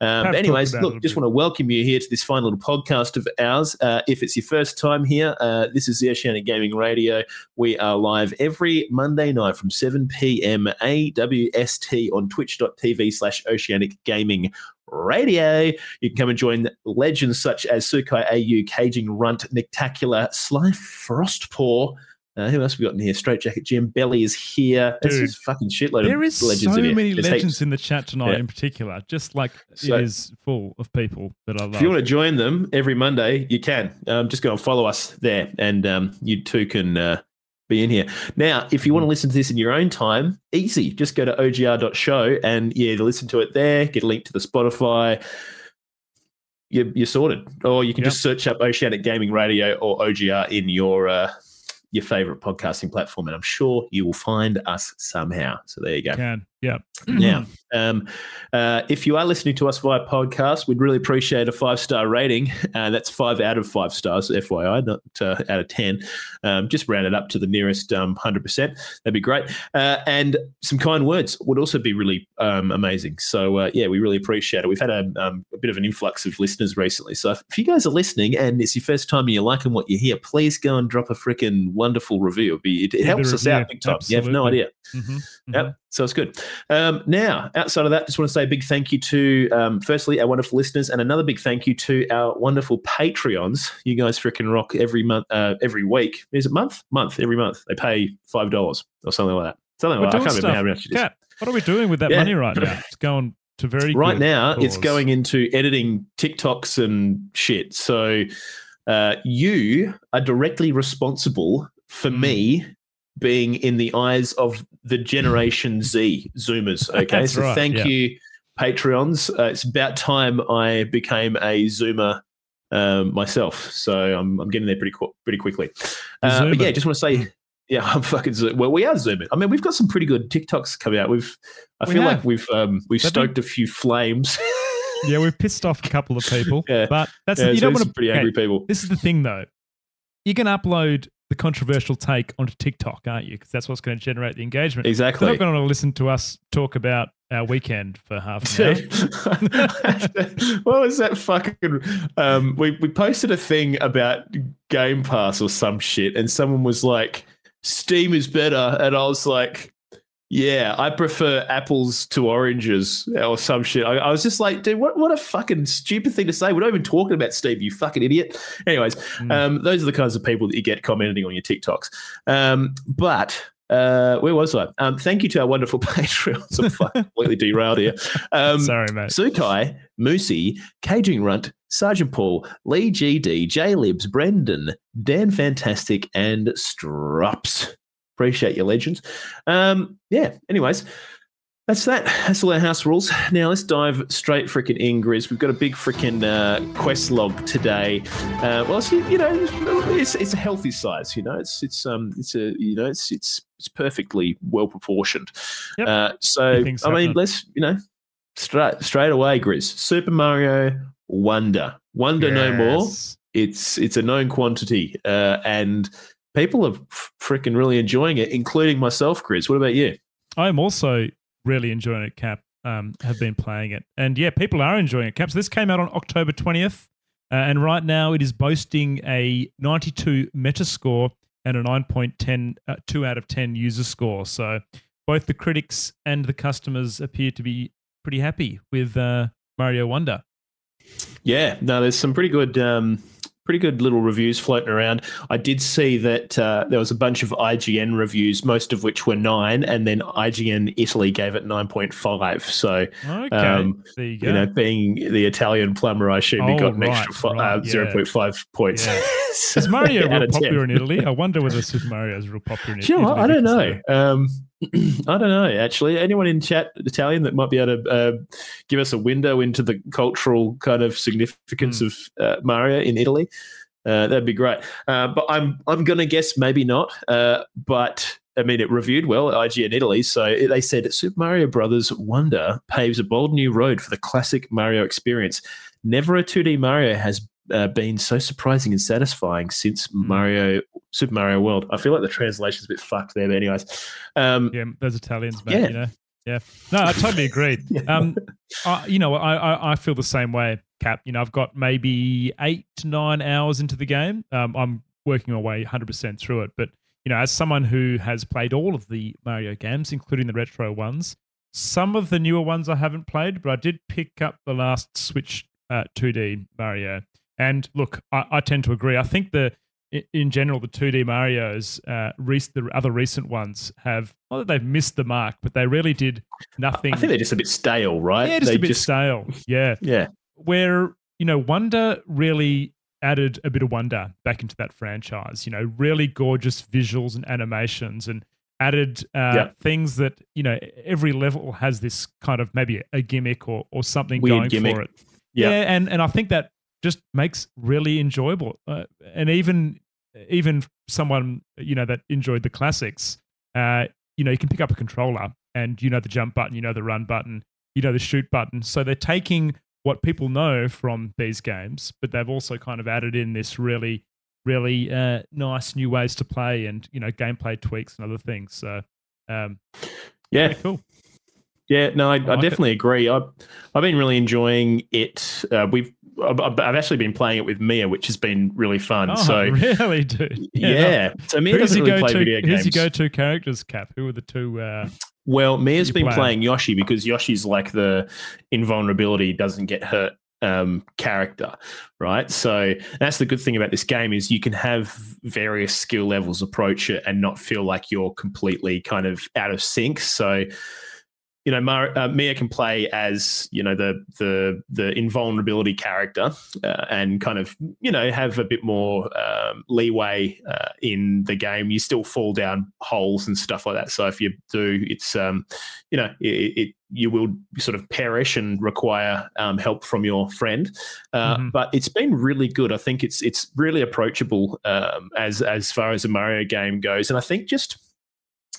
Um, but anyways, talked about it look, just bit. want to welcome you here to this fine little podcast of ours. Uh, if it's your first time here, uh, this is the Oceanic Gaming Radio. We are live every Monday night from 7 p.m. AWST on twitch.tv slash Oceanic Gaming Radio. You can come and join legends such as Sukai AU, Caging Runt, Nictacular, Sly Frostpaw. Uh, who else we got in here? Straight Jacket Jim. Belly is here. This Dude, is fucking shitload There of is legends so many There's legends heaps. in the chat tonight, Yeah. in particular. Just like So- it is full of people that I love. If you want to join them every Monday, you can. Um, just go and follow us there, and um, you too can uh, be in here. Now, if you want to listen to this in your own time, easy. Just go to ogr.show and yeah, listen to it there. Get a link to the Spotify. You're, you're sorted. Or you can Yep. just search up Oceanic Gaming Radio or OGR in your uh, your favorite podcasting platform, and I'm sure you will find us somehow. So there you go. can. Yeah. Now, um, uh, if you are listening to us via podcast, we'd really appreciate a five star rating. Uh, that's five out of five stars, FYI, not uh, out of 10. Um, just round it up to the nearest um, 100%. That'd be great. Uh, and some kind words would also be really um, amazing. So, uh, yeah, we really appreciate it. We've had a, um, a bit of an influx of listeners recently. So, if, if you guys are listening and it's your first time and you're liking what you hear, please go and drop a freaking wonderful review. It'd be, it, it Yeah, helps us out big time. You have no Absolutely. idea. Mhm, mhm. Yep. So it's good. Um, now, outside of that, just want to say a big thank you to, um, firstly, our wonderful listeners, and another big thank you to our wonderful Patreons. You guys freaking rock every month, uh, every week. Is it month? Month, every month. They pay $5 or something like that. Something We're like that. I can't remember how much it is. Cat, what are we doing with that Yeah. money right now? It's going to very Right now, it's going into editing TikToks and shit. So uh, you are directly responsible for Mm. me being in the eyes of the Generation Z Zoomers. Okay, That's so right, thank yeah. you, Patreons. Uh, it's about time I became a Zoomer. Um, myself, so I'm, I'm getting there pretty qu- pretty quickly. Uh, but yeah, just want to say, yeah, I'm fucking well. We are zooming. I mean, we've got some pretty good TikToks coming out. We've, I We feel have. like we've um, we've been- stoked a few flames. Yeah, we've pissed off a couple of people. Yeah. But that's Yeah, you so don't want to pretty angry people. This is the thing, though. You can upload the controversial take onto TikTok, aren't you? Because that's what's going to generate the engagement. Exactly. They're not going to listen to us talk about our weekend for half an hour. What was that fucking? Um, we we posted a thing about Game Pass or some shit, and someone was like, "Steam is better," and I was like. Yeah, I prefer apples to oranges or some shit. I, I was just like, dude, what, what a fucking stupid thing to say. We're not even talking about Steve, you fucking idiot. Anyways, Mm. um, those are the kinds of people that you get commenting on your TikToks. Um, but uh, where was I? Um, thank you to our wonderful Patreons. I'm fucking completely derailed here. Um, Sorry, mate. Sukai, Moosey, Caging Runt, Sergeant Paul, Lee GD, J Libs, Brendan, Dan Fantastic, and Strops. Appreciate your legends. Um, yeah, anyways, That's that. That's all our house rules. Now let's dive straight freaking in, Grizz. We've got a big freaking uh, quest log today. Uh, well, it's, you know, it's it's a healthy size. You know, it's it's um it's a you know it's it's it's perfectly well proportioned. Yep. Uh, so I mean, let's you know straight straight away, Grizz. Super Mario Wonder, Wonder no more. It's it's a known quantity, uh, and people are freaking really enjoying it, including myself, Chris. What about you? I'm also really enjoying it, Cap. Um, have been playing it. And yeah, people are enjoying it, Cap. So this came out on October 20th. Uh, and right now it is boasting a 92 Metascore and a 9.10, uh, 2 out of 10 user score. So both the critics and the customers appear to be pretty happy with uh, Mario Wonder. Yeah, no, there's some pretty good, um, pretty good little reviews floating around. I did see that uh, there was a bunch of IGN reviews, most of which were nine, and then IGN Italy gave it nine point five. So Okay. Um, there you go. you know, being the Italian plumber, I assume he Oh, got an right, extra uh, yeah. zero point five points. Yeah. So, is Mario out real of 10. popular in Italy? I wonder whether Super Mario is real popular in Do you know Italy. I don't know. Um, I don't know. Actually, anyone in chat Italian that might be able to uh, give us a window into the cultural kind of significance Hmm. of uh, Mario in Italy, uh, that'd be great. Uh, but I'm I'm gonna guess maybe not. Uh, but I mean, it reviewed well at IGN Italy, so they said Super Mario Brothers Wonder paves a bold new road for the classic Mario experience. Never a 2D Mario has uh, been so surprising and satisfying since Hmm. Mario Super Mario World. I feel like the translation's a bit fucked there, but anyways. Um, Yeah, those Italians, mate. Yeah. You know. Yeah. No, I totally agree. Yeah. Um, I, you know, I, I I feel the same way, Cap. You know, I've got maybe eight to nine hours into the game. Um, I'm working my way 100 percent through it, but you know, as someone who has played all of the Mario games, including the retro ones, some of the newer ones I haven't played, but I did pick up the last Switch uh, 2D Mario. And look, I, I tend to agree. I think the in general, the 2D Mario's, uh, the other recent ones have not that they've missed the mark, but they really did nothing. I think they're just a bit stale, right? yeah, just they a bit stale. Yeah, Yeah, where you know Wonder really added a bit of wonder back into that franchise. You know, really gorgeous visuals and animations, and added uh, Yeah. things that you know every level has this kind of maybe a gimmick or or something Weird going gimmick. for it. Yeah. Yeah, and and I think that just makes really enjoyable. Uh, and even even someone you know that enjoyed the classics, uh, you know, you can pick up a controller and you know the jump button, you know the run button, you know the shoot button. So they're taking what people know from these games, but they've also kind of added in this really really uh, nice new ways to play and you know gameplay tweaks and other things. So um, yeah, cool. yeah. No, I, I, like it. definitely agree. I've I've been really enjoying it. Uh, we've I've, I've actually been playing it with Mia, which has been really fun. Oh, so really, dude. yeah, so Mia Who's doesn't really play go-to? video Who's your go-to characters, Cap? Who are the two? Uh, Well, Mia's been playing? playing Yoshi because Yoshi's like the invulnerability doesn't get hurt um, character, right? So that's the good thing about this game is you can have various skill levels approach it and not feel like you're completely kind of out of sync. So you know, Mar- uh, Mia can play as you know the the the invulnerability character uh, and kind of you know have a bit more um, leeway uh, in the game. You still fall down holes and stuff like that. So if you do, it's um, you know it, it you will sort of perish and require um, help from your friend. Uh, Mhm. But it's been really good. I think it's it's really approachable um, as as far as a Mario game goes, and I think just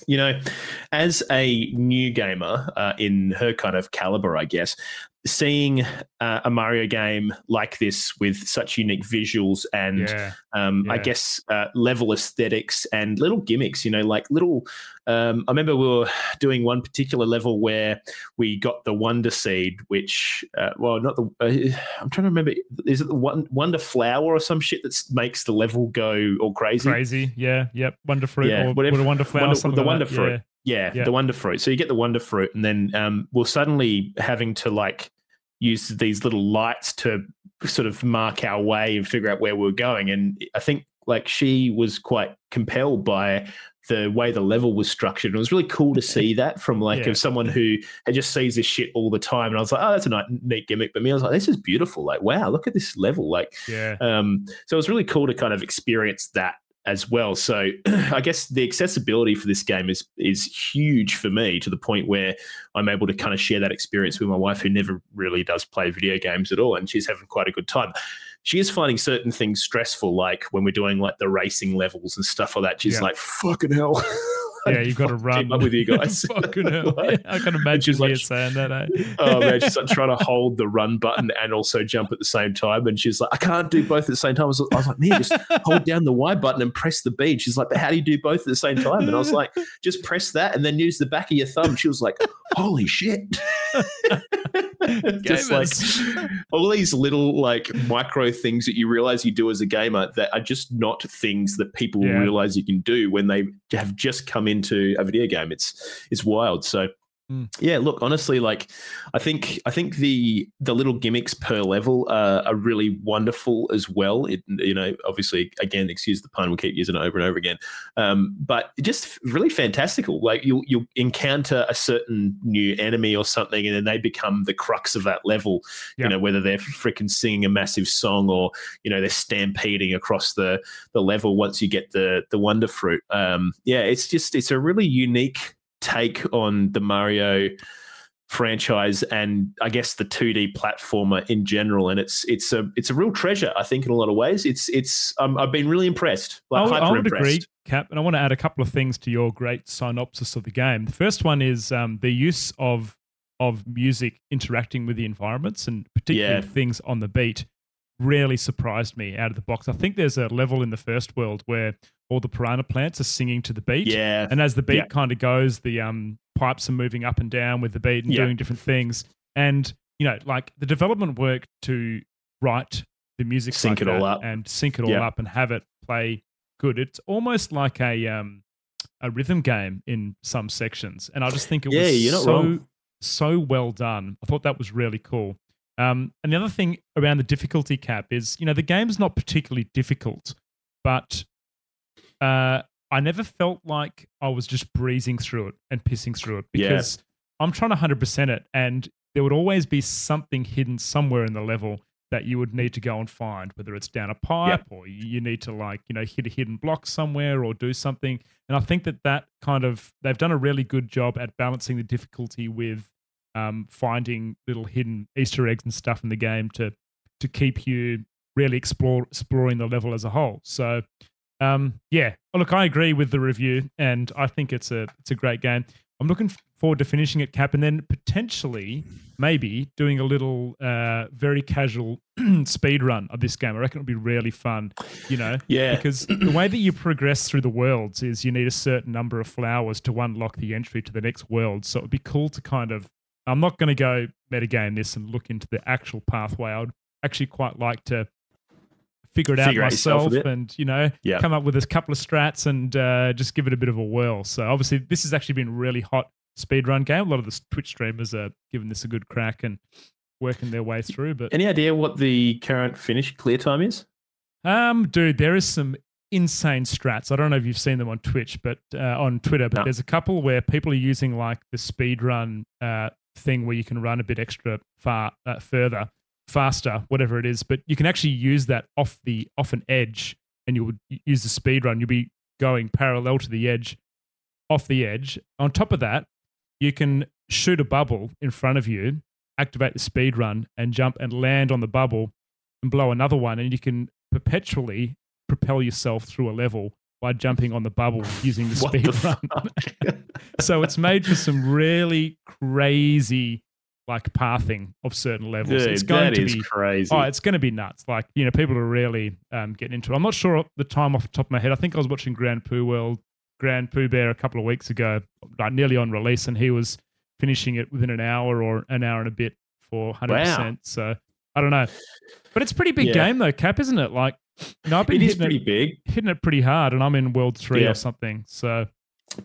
you know, as a new gamer uh, in her kind of caliber, I guess, seeing uh, a Mario game like this with such unique visuals and yeah, um, I guess uh, level aesthetics and little gimmicks, you know, like little. Um, I remember we were doing one particular level where we got the Wonder Seed, which, uh, well, not the. Uh, I'm trying to remember. Is it the Wonder Flower or some shit that makes the level go all crazy? crazy. Yeah, yep. Wonder fruit Yeah, or whatever- Wonder flower. Wonder- the like Wonder fruit. Yeah, Yeah. the Wonder Fruit. So you get the Wonder Fruit, and then um, we're suddenly having to like use these little lights to sort of mark our way and figure out where we're going. And I think like she was quite compelled by the way the level was structured. And it was really cool to see that from like Yeah. of someone who had just sees this shit all the time. And I was like, oh, that's a nice, neat gimmick. But me, I was like, this is beautiful. Like, wow, look at this level. Like, Yeah, um, so it was really cool to kind of experience that as well. So I guess the accessibility for this game is is huge for me to the point where I'm able to kind of share that experience with my wife, who never really does play video games at all, and she's having quite a good time. She is finding certain things stressful, like when we're doing like the racing levels and stuff like that. She's Yeah. like, "Fucking hell." Yeah, you've got to run up with you guys. Fucking hell. Like- Yeah, I can imagine she's you like- saying that. Eh? oh man, she's like trying to hold the run button and also jump at the same time. And she's like, I can't do both at the same time. I was, I was like, man, just hold down the Y button and press the B. She's like, but how do you do both at the same time? And I was like, just press that and then use the back of your thumb. She was like, holy shit. just like all these little like micro things that you realize you do as a gamer that are just not things that people Yeah. realize you can do when they have just come into a video game. It's it's wild. So Hmm. yeah, look, honestly, like I think I think the the little gimmicks per level uh, are really wonderful as well. It you know obviously again excuse the pun, we keep using it over and over again, um, but just really fantastical. Like you you encounter a certain new enemy or something, and then they become the crux of that level. Yeah. You know whether they're freaking singing a massive song or you know they're stampeding across the the level once you get the the wonder fruit. Um, yeah, it's just it's a really unique take on the Mario franchise and I guess the 2D platformer in general and it's it's a it's a real treasure I think in a lot of ways it's it's um, I've been really impressed like I would agree, Cap, and I want to add a couple of things to your great synopsis of the game. The first one is um, the use of of music interacting with the environments, and particularly Yeah. things on the beat, really surprised me out of the box. I think there's a level in the first world where all the piranha plants are singing to the beat, yeah and as the beat Yeah. kind of goes, the um, pipes are moving up and down with the beat and Yeah. doing different things. And you know, like the development work to write the music, Sync like it all up. and sync it all Yeah. up and have it play good. It's almost like a um, a rhythm game in some sections, and I just think it Yeah, was you're not so wrong. so well done. I thought that was really cool. Um, and the other thing around the difficulty cap is, you know, the game's not particularly difficult, but uh, I never felt like I was just breezing through it and pissing through it Yeah. because I'm trying to 100% it, and there would always be something hidden somewhere in the level that you would need to go and find, whether it's down a pipe or you you need to like you know hit a hidden block somewhere or do something. And I think that that kind of they've done a really good job at balancing the difficulty with um, finding little hidden Easter eggs and stuff in the game to to keep you really explore exploring the level as a whole. So um, yeah, Oh, look, I agree with the review, and I think it's a it's a great game. I'm looking forward to finishing it, Cap, and then potentially maybe doing a little uh, very casual speed run of this game. I reckon it'll be really fun, you know, yeah because the way that you progress through the worlds is you need a certain number of flowers to unlock the entry to the next world. So it'd be cool to kind of. I'm not going to go metagame this and look into the actual pathway. I would actually quite like to figure it out Figure out myself bit. and you know Yeah. come up with a couple of strats and uh, just give it a bit of a whirl. So obviously this has actually been a really hot speedrun game. A lot of the Twitch streamers are giving this a good crack and working their way through. But any idea what the current finish clear time is um, dude, there is some insane strats. I don't know if you've seen them on Twitch, but uh, on Twitter. But No. there's a couple where people are using like the speed run uh, thing where you can run a bit extra far uh, further, faster, whatever it is. But you can actually use that off the off an edge, and you would use the speed run. You'll be going parallel to the edge, off the edge. On top of that, you can shoot a bubble in front of you, activate the speed run, and jump and land on the bubble and blow another one, and you can perpetually propel yourself through a level by jumping on the bubble using the speed the run. so it's made for some really crazy like pathing of certain levels. Dude, it's going to be crazy Oh, it's going to be nuts. Like, you know, people are really um, getting into it. I'm not sure the time off the top of my head. I think I was watching Grand Poo World, GrandPOOBear a couple of weeks ago, like nearly on release, and he was finishing it within an hour or an hour and a bit for 100%. So I don't know. But it's a pretty big Yeah. game, though, Cap, isn't it? Like, know, I've been it is hitting, pretty it, big hitting it pretty hard, and I'm in World 3 Yeah. or something. So,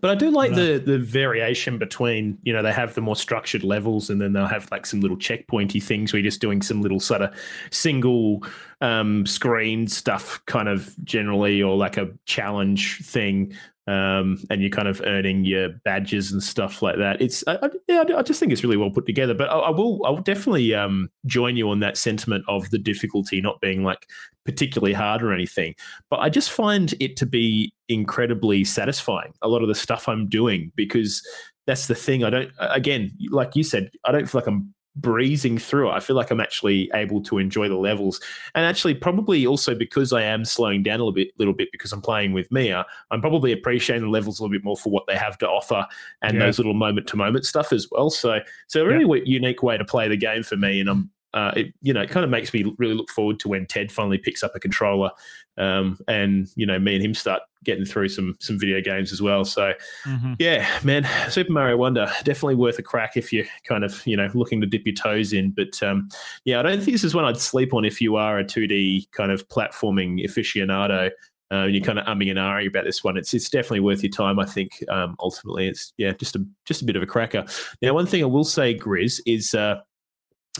But I do like No. the the variation between, you know, they have the more structured levels and then they'll have like some little checkpointy things where you're just doing some little sort of single um, screen stuff kind of generally or like a challenge thing. Um, and you're kind of earning your badges and stuff like that. It's I, I, yeah, I just think it's really well put together. But I, I will I will definitely um, join you on that sentiment of the difficulty not being like particularly hard or anything. But I just find it to be incredibly satisfying. A lot of the stuff I'm doing because that's the thing. I don't again, like you said, I don't feel like I'm breezing through it. I feel like I'm actually able to enjoy the levels, and actually probably also because I am slowing down a little bit, little bit because I'm playing with Mia. I'm probably appreciating the levels a little bit more for what they have to offer and yeah. those little moment to moment stuff as well. So, so a really yeah. unique way to play the game for me, and I'm uh, it, you know, it kind of makes me really look forward to when Ted finally picks up a controller, um, and you know, me and him start getting through some some video games as well. So, mm-hmm. yeah, man, Super Mario Wonder definitely worth a crack if you're kind of you know looking to dip your toes in. But um, yeah, I don't think this is one I'd sleep on if you are a 2D kind of platforming aficionado. Uh, you're kind of umming and ahhing about this one. It's it's definitely worth your time. I think um, ultimately it's yeah just a just a bit of a cracker. Now, one thing I will say, Grizz, is uh,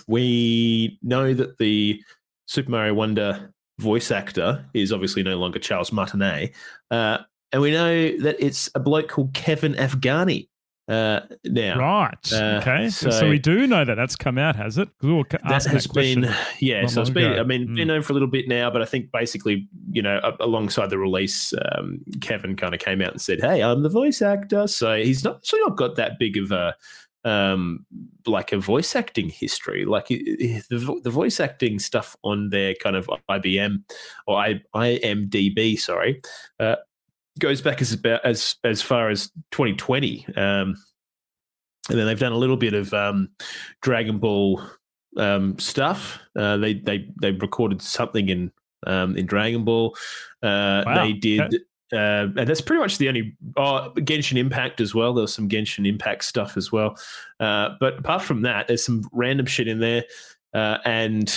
we know that the Super Mario Wonder voice actor is obviously no longer Charles Martinet. Uh, and we know that it's a bloke called Kevin Afghani. Uh, now, right? Uh, okay, so, so, we do know that that's come out, has it? That has that been, yeah. So it's been, ago. I mean, mm. been known for a little bit now, but I think basically, you know, alongside the release, um, Kevin kind of came out and said, "Hey, I'm the voice actor." So he's not actually not got that big of a um, like a voice acting history. Like the, the voice acting stuff on their kind of IBM or I, IMDb, sorry, uh, goes back as about as as far as 2020. Um, and then they've done a little bit of um, Dragon Ball um, stuff. Uh, they they they recorded something in um, in Dragon Ball. Uh, wow. They did. Uh, and that's pretty much the only oh, Genshin Impact as well. There's some Genshin Impact stuff as well. Uh, but apart from that, there's some random shit in there. Uh, and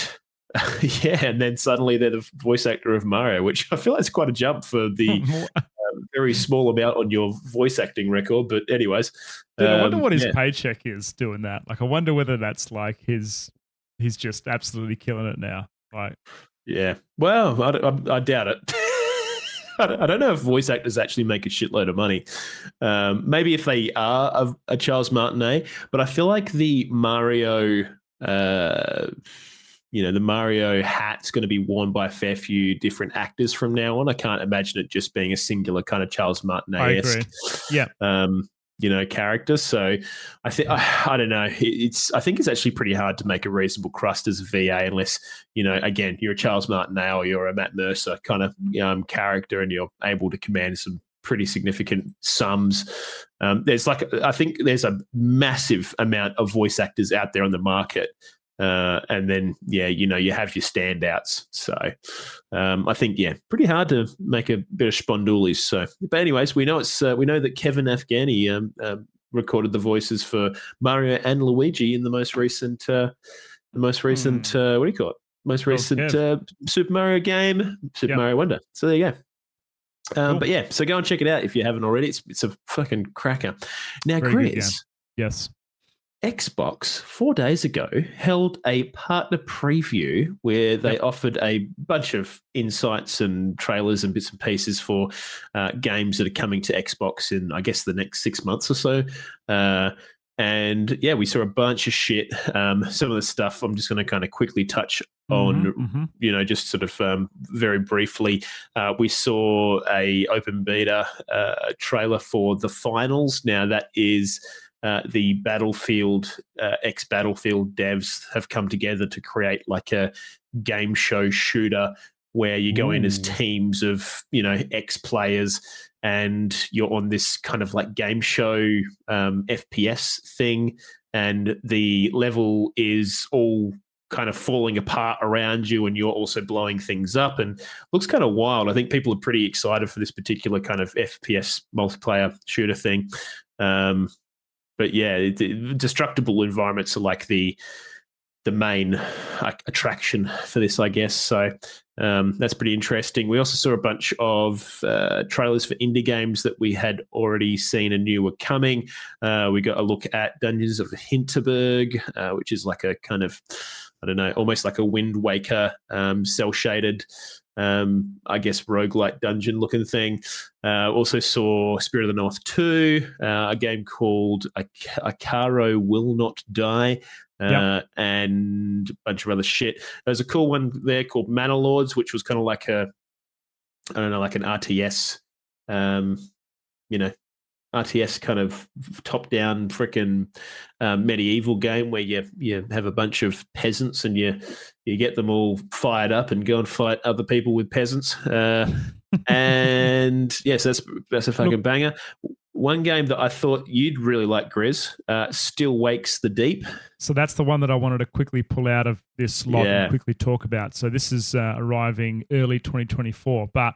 yeah, and then suddenly they're the voice actor of Mario, which I feel like is quite a jump for the um, very small amount on your voice acting record. But anyways, Dude, um, I wonder um, what his yeah. paycheck is doing that. Like, I wonder whether that's like his he's just absolutely killing it now. Like, yeah, well, I, I, I doubt it. I don't know if voice actors actually make a shitload of money. Um, maybe if they are a, a, Charles Martinet, but I feel like the Mario, uh, you know, the Mario hat's going to be worn by a fair few different actors from now on. I can't imagine it just being a singular kind of Charles Martinet. Yeah. Um, you know character. So I think I, don't know. It's I think it's actually pretty hard to make a reasonable crust as a VA unless you know again you're a Charles Martinet or you're a Matt Mercer kind of um, character and you're able to command some pretty significant sums. Um, there's like I think there's a massive amount of voice actors out there on the market uh, and then, yeah, you know, you have your standouts. So um, I think, yeah, pretty hard to make a bit of spondoolies. So, but anyways, we know it's uh, we know that Kevin Afghani um, uh, recorded the voices for Mario and Luigi in the most recent, uh, the most recent, hmm. Uh, what do you call it? Most recent uh, Super Mario game, Super. Mario Wonder. So there you go. Um, cool. But yeah, so go and check it out if you haven't already. It's it's a fucking cracker. Now, Very Chris, yes, Xbox four days ago held a partner preview where they yep. offered a bunch of insights and trailers and bits and pieces for uh, games that are coming to Xbox in, I guess, the next six months or so. Uh, and yeah, we saw a bunch of shit. Um, some of the stuff I'm just going to kind of quickly touch on, mm-hmm, mm-hmm. you know, just sort of um, very briefly. Uh, we saw a open beta uh, trailer for the finals. Now that is uh, the Battlefield, uh, ex Battlefield devs have come together to create like a game show shooter where you go Ooh. in as teams of, you know, ex players and you're on this kind of like game show um, FPS thing. And the level is all kind of falling apart around you and you're also blowing things up and looks kind of wild. I think people are pretty excited for this particular kind of FPS multiplayer shooter thing. Um, but yeah, destructible environments are like the the main uh, attraction for this, I guess. So um, that's pretty interesting. We also saw a bunch of uh, trailers for indie games that we had already seen and knew were coming. Uh, we got a look at Dungeons of Hinterberg, uh, which is like a kind of I don't know, almost like a Wind Waker, um, cel shaded, um, I guess roguelike dungeon looking thing. Uh, also saw Spirit of the North 2, uh, a game called Ak- Akaro Will Not Die. Uh, Yep. and a bunch of other shit. There's a cool one there called Manor Lords, which was kind of like a, I don't know, like an RTS, um, you know, RTS kind of top down freaking um, medieval game where you you have a bunch of peasants and you you get them all fired up and go and fight other people with peasants. Uh, and yes, that's that's a fucking banger. One game that I thought you'd really like, Grizz, uh, Still Wakes the Deep. So that's the one that I wanted to quickly pull out of this lot Yeah. and quickly talk about. So this is uh, arriving early 2024, but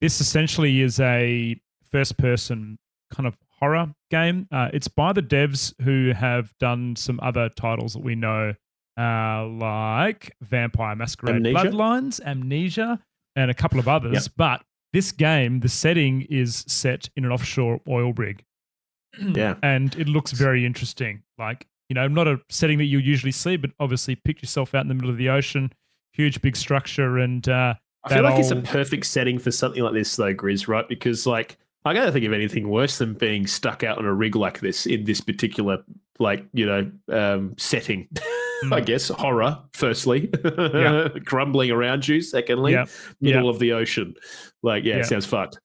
this essentially is a first-person kind of horror game. Uh, it's by the devs who have done some other titles that we know, uh, like Vampire Masquerade Amnesia? Bloodlines, Amnesia, and a couple of others. But this game, the setting is set in an offshore oil rig Yeah. and it looks very interesting. Like, you know, not a setting that you usually see, but obviously pick yourself out in the middle of the ocean, huge big structure, and uh, I feel like it's a perfect setting for something like this, though, Grizz, right? Because, like, I can't think of anything worse than being stuck out on a rig like this in this particular, like, you know, um, setting. I Mm. guess horror, firstly, Yeah. crumbling around you, secondly, Yeah. middle of the ocean. Like, yeah, Yeah. it sounds fucked.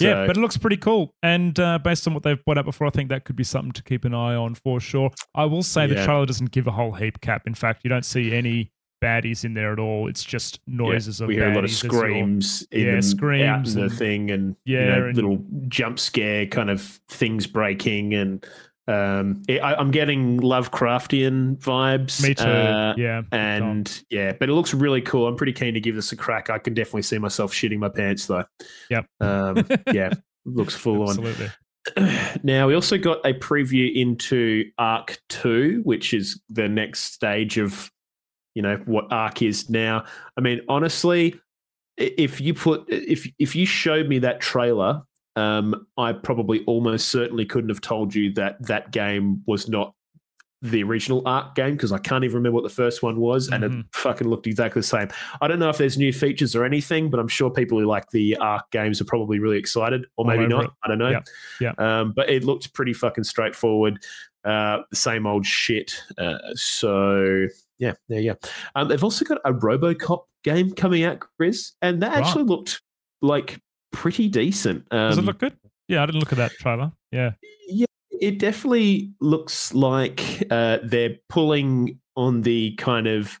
yeah, but it looks pretty cool. And uh, based on what they've put out before, I think that could be something to keep an eye on for sure. I will say the trailer doesn't give a whole heap cap. In fact, you don't see any baddies in there at all. It's just Yeah, noises of we hear a lot of baddies as you're- screams, Yeah, in the, out in screams the and- thing, and Yeah, you know, and- little jump scare kind of things breaking, and um, it, I, I'm getting Lovecraftian vibes. Me too. uh, yeah. and yeah, but it looks really cool. I'm pretty keen to give this a crack. I can definitely see myself shitting my pants though. Yep. Um, yeah, looks full on. Absolutely. now we also got a preview into ARK Two, which is the next stage of you know what ARK is now. I mean, honestly, if you put if if you showed me that trailer, um, I probably almost certainly couldn't have told you that that game was not the original ARK game because I can't even remember what the first one was, and it Mhm. fucking looked exactly the same. I don't know if there's new features or anything, but I'm sure people who like the ARK games are probably really excited, or maybe not. it. I don't know. Yeah. Yep. Um, but it looked pretty fucking straightforward. Uh, same old shit. Uh, so yeah, there you go. Um, they've also got a RoboCop game coming out, Chris, and that Right. actually looked like pretty decent. Um, Does it look good? Yeah, I didn't look at that trailer. Yeah. yeah, it definitely looks like uh, they're pulling on the kind of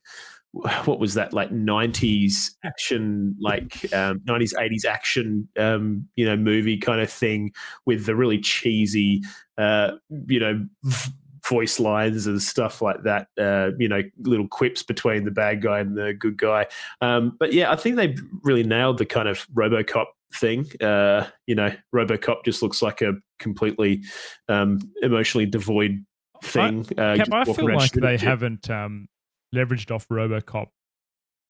what was that like 90s action like um, 90s 80s action um, you know movie kind of thing with the really cheesy uh, you know v- voice lines and stuff like that uh, you know little quips between the bad guy and the good guy um, but yeah i think they really nailed the kind of robocop thing uh, you know robocop just looks like a completely um, emotionally devoid thing uh, Cap, just I feel like they haven't um, leveraged off RoboCop,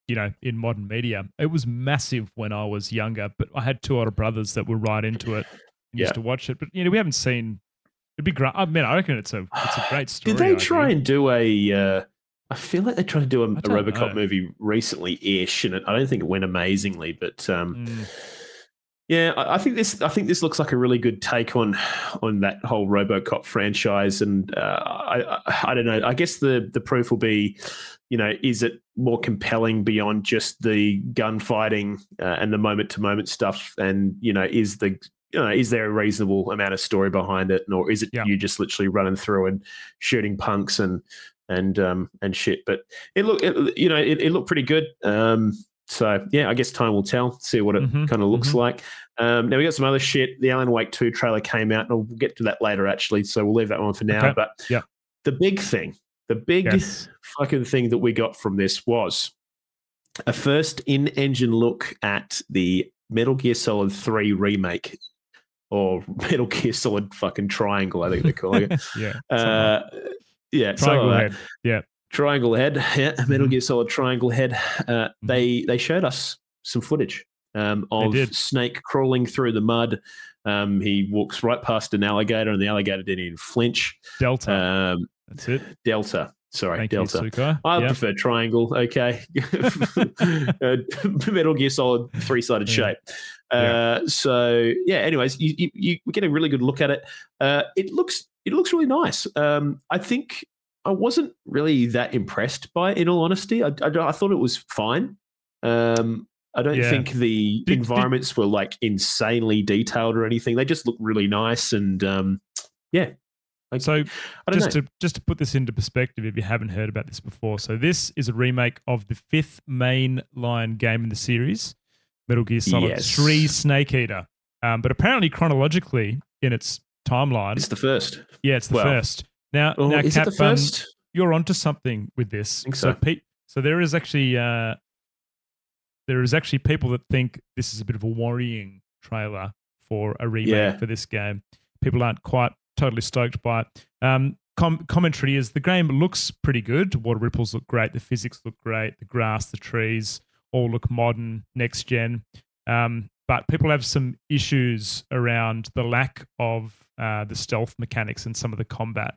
you know, in modern media. It was massive when I was younger, but I had two older brothers that were right into it, and Yeah. used to watch it. But you know, we haven't seen. It'd be great. I mean, I reckon it's a it's a great story. Did they try and do a? Uh, I feel like they tried to do a, a RoboCop know. movie recently-ish, and it, I don't think it went amazingly. But um, Mm. yeah, I, I think this. I think this looks like a really good take on on that whole RoboCop franchise, and uh, I, I I don't know. I guess the the proof will be, you know, is it more compelling beyond just the gunfighting uh, and the moment to moment stuff, and you know, is the you know, is there a reasonable amount of story behind it, or is it Yeah. you just literally running through and shooting punks and and um and shit? But it look, it, you know, it, it looked pretty good. Um, so yeah, I guess time will tell. See what it Mhm, kind of looks mhm. like. Um, now we got some other shit. The Alan Wake Two trailer came out, and we'll get to that later actually. So we'll leave that one for now. Okay, But yeah. the big thing, the big Yes. fucking thing that we got from this was a first in-engine look at the Metal Gear Solid Three remake, or Metal Gear Solid fucking Triangle, I think they're calling it. yeah. uh, yeah, Triangle head. Yeah. Triangle Head, yeah, Metal Mhm. Gear Solid Triangle Head. Uh, They they showed us some footage um, of. Snake crawling through the mud. Um, he walks right past an alligator, and the alligator didn't even flinch. Delta. Um, That's it. Delta, Sorry, Thank Delta. you, I Yeah. prefer triangle. Okay, uh, Metal Gear Solid three sided Yeah. shape. Uh, So yeah. Anyways, you, you you get a really good look at it. Uh, it looks it looks really nice. Um, I think I wasn't really that impressed by it. In all honesty, I, I, I thought it was fine. Um, I don't Yeah. think the Did- did- environments were like insanely detailed or anything. They just look really nice and um, yeah. I, So I just know. to just to put this into perspective, if you haven't heard about this before, so this is a remake of the fifth main line game in the series, Metal Gear Solid Yes. Three: Snake Eater. Um, but apparently, chronologically in its timeline, it's the first. yeah, it's the well, first. Now, Oh, now, is Cap, it the um, first? you're onto something with this. Think so. Pete, so there is actually uh, there is actually people that think this is a bit of a worrying trailer for a remake Yeah. for this game. People aren't quite totally stoked by it. Um, com- commentary is the game looks pretty good. Water ripples look great. The physics look great. The grass, the trees all look modern, next gen. Um, but people have some issues around the lack of uh, the stealth mechanics and some of the combat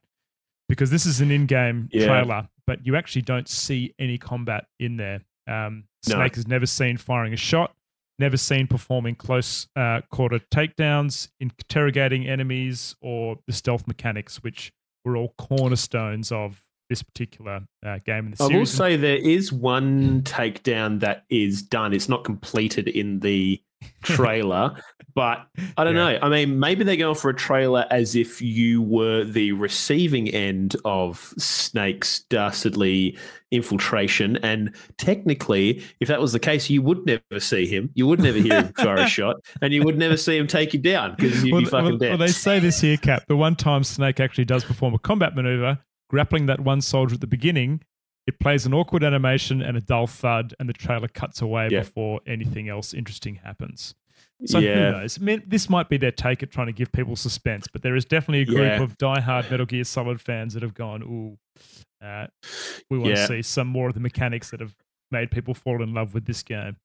because this is an in-game Yeah. trailer, but you actually don't see any combat in there. Um, No. Snake is never seen firing a shot, never seen performing close uh, quarter takedowns, interrogating enemies, or the stealth mechanics, which were all cornerstones of this particular uh, game in the I will say there is one takedown that is done. It's not completed in the trailer, but I don't Yeah. know. I mean, maybe they're going for a trailer as if you were the receiving end of Snake's dastardly infiltration. And technically, if that was the case, you would never see him. You would never hear him fire a shot, and you would never see him take you down because you'd well, be fucking well, dead. well, they say this here, Cap. The one time Snake actually does perform a combat maneuver, grappling that one soldier at the beginning, it plays an awkward animation and a dull thud, and the trailer cuts away Yeah. before anything else interesting happens. So yeah. who knows? I mean, this might be their take at trying to give people suspense, but there is definitely a group Yeah. of die-hard Metal Gear Solid fans that have gone, "Ooh, uh, we want Yeah. to see some more of the mechanics that have made people fall in love with this game."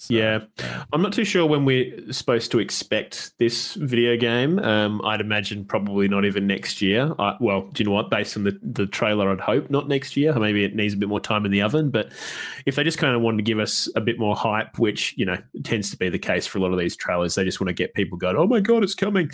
So, Yeah. uh, I'm not too sure when we're supposed to expect this video game. Um, I'd imagine probably not even next year. I, well, do you know what? Based on the, the trailer, I'd hope not next year. Maybe it needs a bit more time in the oven. But if they just kind of wanted to give us a bit more hype, which, you know, tends to be the case for a lot of these trailers, they just want to get people going, oh my God, it's coming.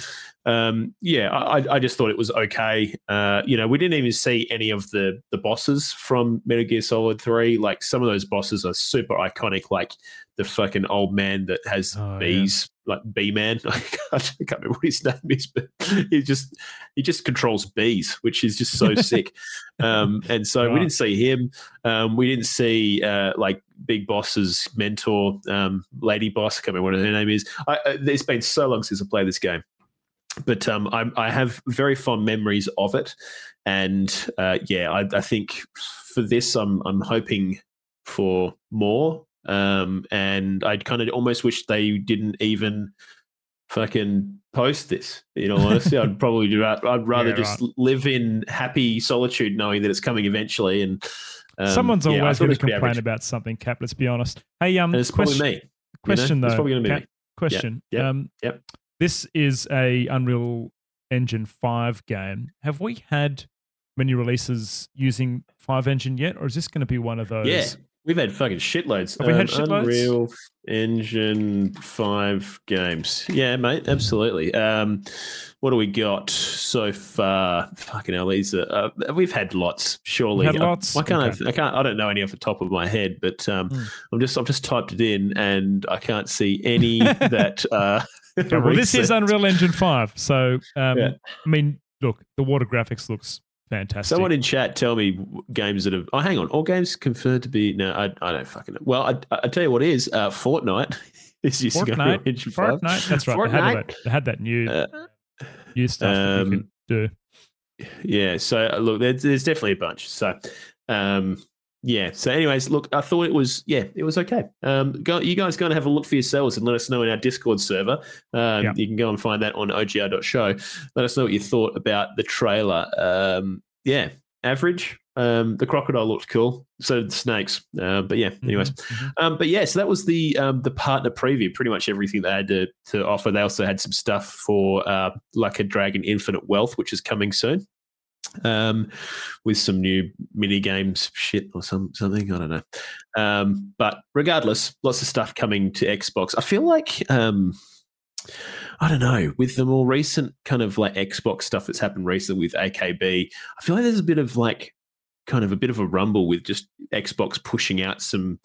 Um, yeah, I, I- I just thought it was okay. Uh, you know, we didn't even see any of the, the bosses from Metal Gear Solid 3. Like some of those bosses are super iconic, like the fucking old man that has Oh, yeah. bees, like bee man. I can't remember what his name is, but he just he just controls bees, which is just so sick. Um, and so we didn't see him. Um, we didn't see uh, like Big Boss's mentor, um, Lady Boss. I can't remember what her name is. I, I, it's been so long since I played this game, but um, I, I have very fond memories of it. And uh, yeah, I, I think for this, I'm I'm hoping for more. Um, and I kind of almost wish they didn't even fucking post this. You know, honestly, I'd probably do. that. I'd rather Yeah, just live in happy solitude, knowing that it's coming eventually. And um, Someone's yeah, always going to complain about something, Cap. Let's be honest. Hey, um, And it's question, probably me. you know? question It's though. probably going to be Cap, me. question. yep, Um, yep. This is a Unreal Engine five game. Have we had many releases using five engine yet, or is this going to be one of those? Yeah, we've had fucking shitloads. Have we had Um, shitloads? Unreal Engine five games. Yeah, mate, absolutely. Um, what do we got so far? Fucking hell, these are, uh, we've had lots. Surely, Had I- lots? I, can't. Okay. I can't. I don't know any off the top of my head, but um, Hmm. I'm just. I've just typed it in, and I can't see any that. Uh, well, this is. Unreal Engine five. So, um, Yeah. I mean, look, the water graphics looks fantastic. Someone in chat tell me games that have. Oh, hang on. All games confirmed to be. No, I, I don't fucking know. Well, I, I tell you what is uh, Fortnite. is Unreal Fortnite, Engine 5. Fortnite. That's right. They had, Fortnite. that, they had that new Uh, new stuff that you um, could do. yeah. So uh, look, there's, there's definitely a bunch. So, um, yeah. So, anyways, look, I thought it was yeah, it was okay. Um, go, you guys go and have a look for yourselves and let us know in our Discord server. Um, Yeah. You can go and find that on ogr.show. Let us know what you thought about the trailer. Um, yeah, average. Um, the crocodile looked cool. So did the snakes. Uh, but yeah, anyways. Mhm, mhm. Um, but yeah, so that was the um, the partner preview. Pretty much everything they had to, to offer. They also had some stuff for uh, Like a Dragon Infinite Wealth, which is coming soon. Um, with some new mini games shit or some something. I don't know. Um, but regardless, lots of stuff coming to Xbox. I feel like um, I don't know with the more recent kind of like Xbox stuff that's happened recently with AKB. I feel like there's a bit of like kind of a bit of a rumble with just Xbox pushing out some,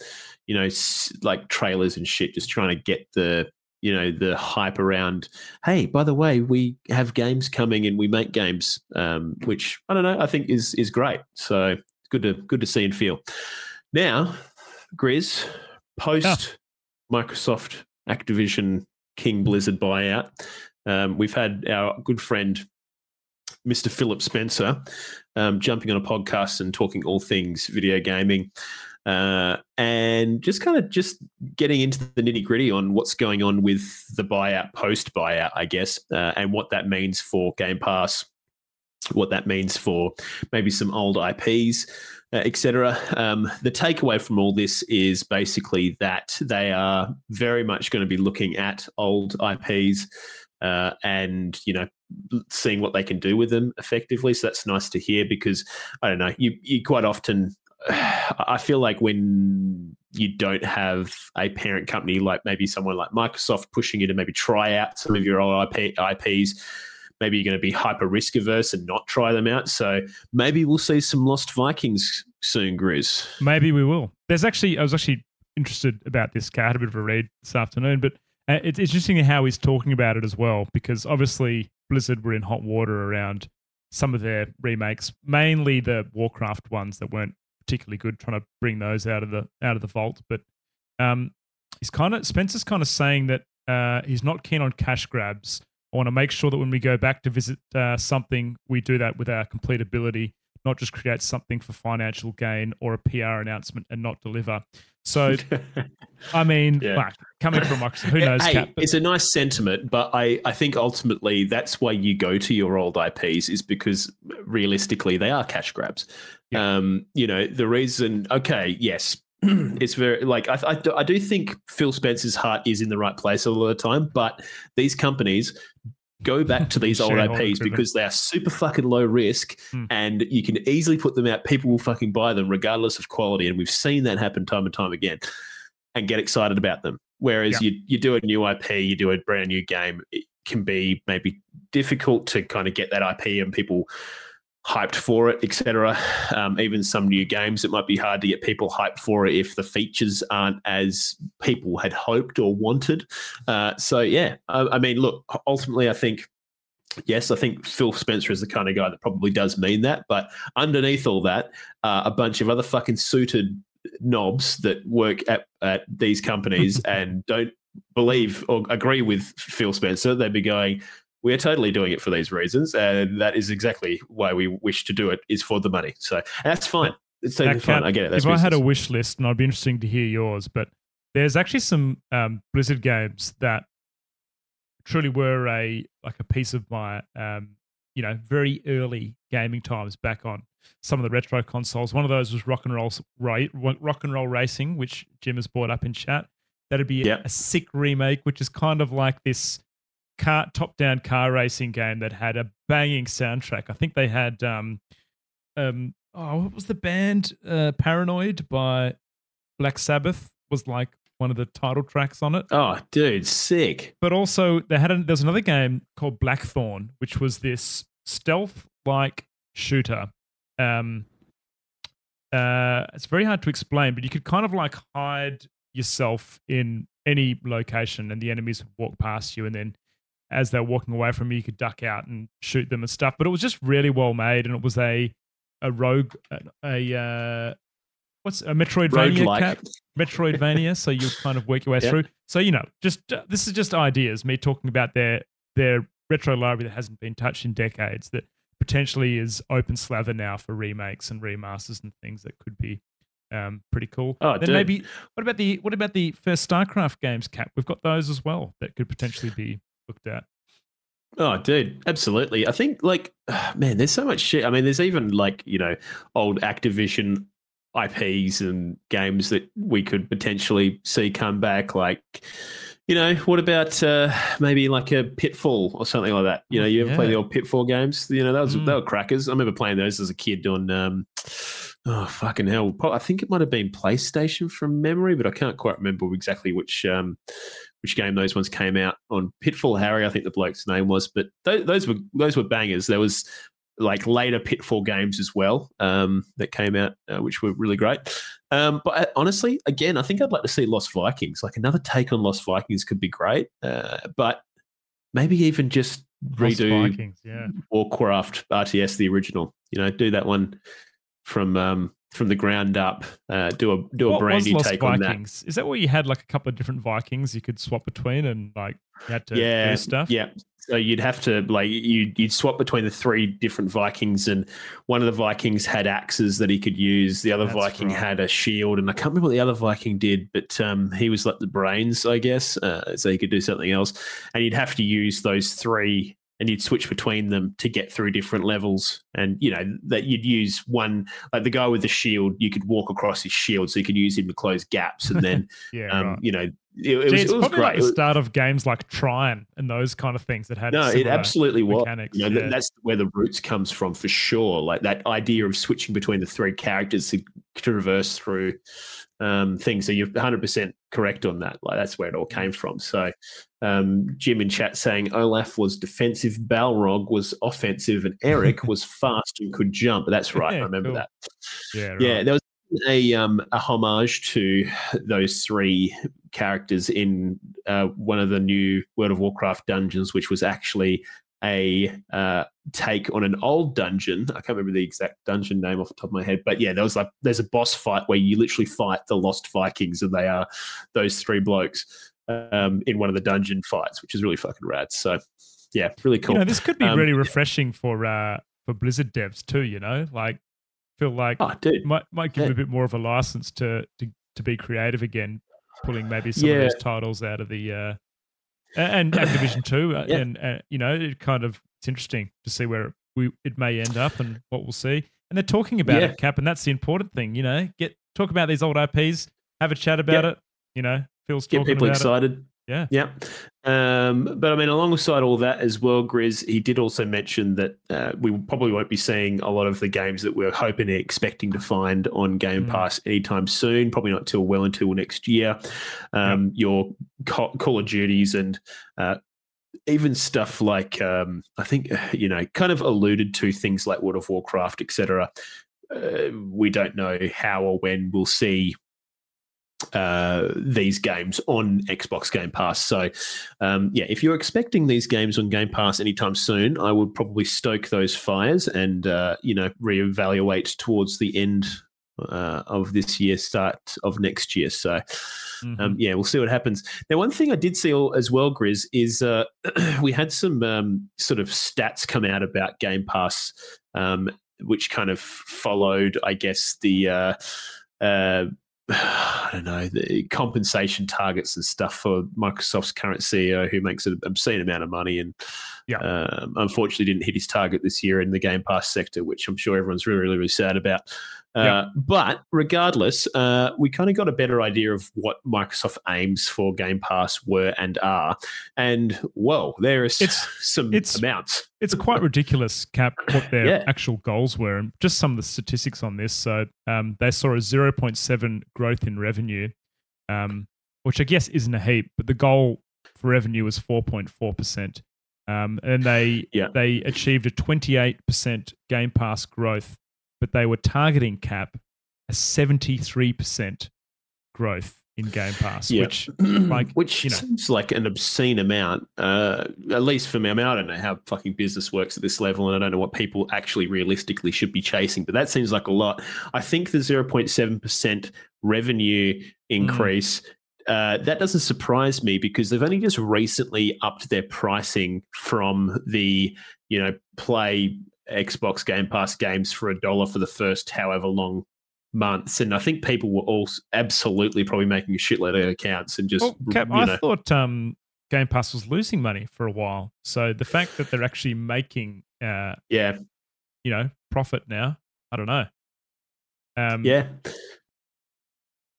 you know, like trailers and shit, just trying to get the you know the hype around hey by the way we have games coming and we make games um, which i don't know i think is is great. So good to good to see and feel. Now grizz post microsoft activision king blizzard buyout um, we've had our good friend mr philip spencer um, jumping on a podcast and talking all things video gaming uh, and just kind of just getting into the nitty gritty on what's going on with the buyout, post buyout, I guess, uh, and what that means for Game Pass, what that means for maybe some old IPs, uh, etc. Um, the takeaway from all this is basically that they are very much going to be looking at old IPs. Uh, and you know seeing what they can do with them effectively so that's nice to hear because i don't know you you quite often I feel like when you don't have a parent company like maybe someone like Microsoft pushing you to maybe try out some of your old IP, IPs, maybe you're going to be hyper risk averse and not try them out. So maybe we'll see some Lost Vikings soon, Grizz. Maybe we will. There's actually, I was actually interested about this. guy. I had a bit of a read this afternoon, but uh, it's interesting how he's talking about it as well, because obviously Blizzard were in hot water around some of their remakes, mainly the Warcraft ones that weren't particularly good trying to bring those out of the out of the vault. But um, he's kind of Spencer's kind of saying that uh, he's not keen on cash grabs. I want to make sure that when we go back to visit uh, something, we do that with our complete ability, not just create something for financial gain or a PR announcement and not deliver. So, I mean, yeah. like, coming from Microsoft, who knows? Hey, Cap, it's a nice sentiment, but I, I think ultimately that's why you go to your old IPs is because realistically they are cash grabs. Yeah. Um, you know, the reason, okay, yes, it's very like I, I, I do think Phil Spencer's heart is in the right place a lot of the time, but these companies go back to these old IPs because they are super fucking low risk hmm. and you can easily put them out. People will fucking buy them regardless of quality. And we've seen that happen time and time again and get excited about them. Whereas yeah. you, you do a new IP, you do a brand new game, it can be maybe difficult to kind of get that IP and people hyped for it, etc. Um, even some new games, it might be hard to get people hyped for it if the features aren't as people had hoped or wanted. Uh, so yeah, I, I, mean, look, ultimately, I think. Yes, I think Phil Spencer is the kind of guy that probably does mean that. But underneath all that, uh, a bunch of other fucking suited knobs that work at, at these companies and don't believe or agree with Phil Spencer, they'd be going, we are totally doing it for these reasons, and that is exactly why we wish to do it. Is for the money. So that's fine. It's totally fine. I get it. That's if business. I had a wish list, and I'd be interesting to hear yours, but there's actually some um, Blizzard games that truly were a like a piece of my um, you know very early gaming times back on some of the retro consoles. One of those was Rock and Roll Rock and Roll Racing, which Jim has brought up in chat. That'd be a, a sick remake, which is kind of like this car top-down car racing game that had a banging soundtrack. I think they had um, um, oh, what was the band? Uh, Paranoid by Black Sabbath was like one of the title tracks on it. Oh, dude, sick! But also, they had a, there's another game called Blackthorne, which was this stealth-like shooter. Um, uh, it's very hard to explain, but you could kind of like hide yourself in any location, and the enemies would walk past you, and then as they're walking away from you, you could duck out and shoot them and stuff. But it was just really well made, and it was a a rogue a, a uh, what's a Metroidvania cap? Metroidvania. so you kind of work your way yep. through. So you know, just uh, this is just ideas. Me talking about their their retro library that hasn't been touched in decades that potentially is open slather now for remakes and remasters and things that could be um, pretty cool. Oh, then dude. maybe what about the what about the first StarCraft games, Cap? We've got those as well that could potentially be looked at. Oh, dude, absolutely. I think like man, there's so much shit. I mean, there's even like you know old Activision IPs and games that we could potentially see come back, like You know, what about uh, maybe like a Pitfall or something like that? You know, you ever play the old Pitfall games? You know, that was Mm. they were crackers. I remember playing those as a kid on. Um, oh fucking hell! I think it might have been PlayStation from memory, but I can't quite remember exactly which um, which game those ones came out on. Pitfall Harry, I think the bloke's name was, but those, those were those were bangers. There was like later Pitfall games as well um, that came out, uh, which were really great. Um, but uh, honestly, again, I think I'd like to see Lost Vikings. Like another take on Lost Vikings could be great. Uh, but maybe even just Lost redo Vikings, yeah. Warcraft RTS, the original. You know, do that one from um, from the ground up. Uh, do a do a What brand new take on that. Vikings? Is that where you had like a couple of different Vikings you could swap between and like you had to yeah, do stuff? Yeah. So you'd have to like you you'd swap between the three different Vikings, and one of the Vikings had axes that he could use. The other That's Viking right. had a shield, and I can't remember what the other Viking did, but um, he was like the brains, I guess, uh, so he could do something else. And you'd have to use those three, and you'd switch between them to get through different levels. And you know that you'd use one like the guy with the shield, you could walk across his shield, so you could use him to close gaps, and then Yeah, um, right. you know it, it Gee, was, it's it was probably great. like the start of games like Trine and those kind of things that had no, it absolutely was. mechanics. You know, yeah. that's where the roots comes from for sure. Like that idea of switching between the three characters to traverse through um, things. So you're 100 percent correct on that. Like that's where it all came from. So um, Jim in chat saying Olaf was defensive, Balrog was offensive, and Eric was fast and could jump. That's right. I remember cool. that. yeah, right. Yeah, there was a um, a homage to those three characters in uh, one of the new World of Warcraft dungeons, which was actually a uh, take on an old dungeon. I can't remember the exact dungeon name off the top of my head, but yeah, there was like there's a boss fight where you literally fight the Lost Vikings, and they are those three blokes um, in one of the dungeon fights, which is really fucking rad. So yeah, really cool. You know, this could be Um, really refreshing for uh for Blizzard devs too. You know, like feel like oh, dude, might might give Yeah. a bit more of a license to to to be creative again, pulling maybe some of those titles out of the uh and Activision too. uh, Yeah. And uh, you know, it kind of it's interesting to see where we it may end up and what we'll see. And they're talking about Yeah. it, Cap, and that's the important thing. You know, get talk about these old IPs, have a chat about it. You know, Phil's get people about it. excited. Yeah. Yeah. Um, but I mean, alongside all that as well, Grizz, he did also mention that uh, we probably won't be seeing a lot of the games that we're hoping and expecting to find on Game Mm. Pass anytime soon, probably not till well until next year. Um, Your Call of Duties and uh, even stuff like, um, I think, you know, kind of alluded to things like World of Warcraft, etc. Uh, we don't know how or when we'll see uh, these games on Xbox Game Pass. So, um, yeah, if you're expecting these games on Game Pass anytime soon, I would probably stoke those fires and uh, you know reevaluate towards the end uh, of this year, start of next year. So, Mhm. um, yeah, we'll see what happens. Now, one thing I did see as well, Grizz, is uh, we had some um, sort of stats come out about Game Pass, um, which kind of followed, I guess, the. Uh, uh, I don't know the compensation targets and stuff for Microsoft's current CEO, who makes an obscene amount of money, and Yeah. um, unfortunately didn't hit his target this year in the Game Pass sector, which I'm sure everyone's really, really, really sad about. Uh, Yeah. But regardless, uh, we kind of got a better idea of what Microsoft aims for Game Pass were and are, and whoa, there is It's- some it's- amounts. it's a quite ridiculous, Cap, what their Yeah. actual goals were, and just some of the statistics on this. So um, they saw a 0.7 growth in revenue, um, which I guess isn't a heap, but the goal for revenue was 4.4 percent, um, and they Yeah. they achieved a 28 percent Game Pass growth, but they were targeting Cap a 73 percent growth in Game Pass, Yeah. which like, which you know. seems like an obscene amount. Uh, at least for me, I mean, I don't know how fucking business works at this level, and I don't know what people actually realistically should be chasing. But that seems like a lot. I think the zero point seven percent revenue increase. Uh, that doesn't surprise me because they've only just recently upped their pricing from the you know play Xbox Game Pass games for a dollar for the first however long months, and I think people were all absolutely probably making a shitload of accounts and just Well, Cap, you I thought um, Game Pass was losing money for a while. So the fact that they're actually making, uh, yeah, you know, profit now, I don't know. Um, yeah,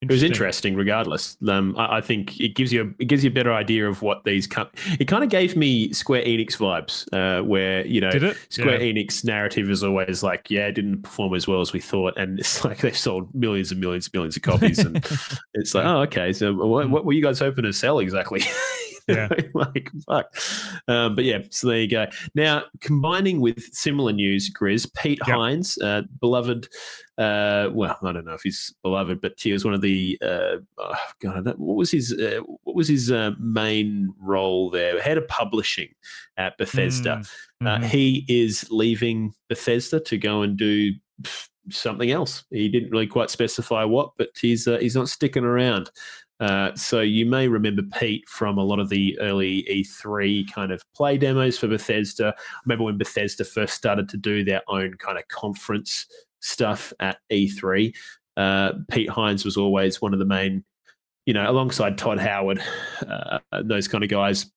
it was interesting. regardless. Um, I, I, think it gives you a, it gives you a better idea of what these com- it kind of gave me square enix vibes uh, where you know square yeah. enix narrative is always like yeah it didn't perform as well as we thought and it's like they've sold millions and millions and millions of copies and it's like oh okay so what, what were you guys hoping to sell exactly yeah like fuck um, but yeah so there you go now combining with similar news grizz pete yep. hines uh, beloved uh, well, I don't know if he's beloved, but he was one of the uh, oh God, what was his uh, what was his uh, main role there? Head of publishing at Bethesda. Mm. Mm-hmm. he is leaving Bethesda to go and do something else. He didn't really quite specify what, but he's uh, he's not sticking around. Uh, so you may remember Pete from a lot of the early E3 kind of play demos for Bethesda. I remember when Bethesda first started to do their own kind of conference stuff at E3. Uh, Pete Hines was always one of the main, you know, alongside Todd Howard, uh, those kind of guys,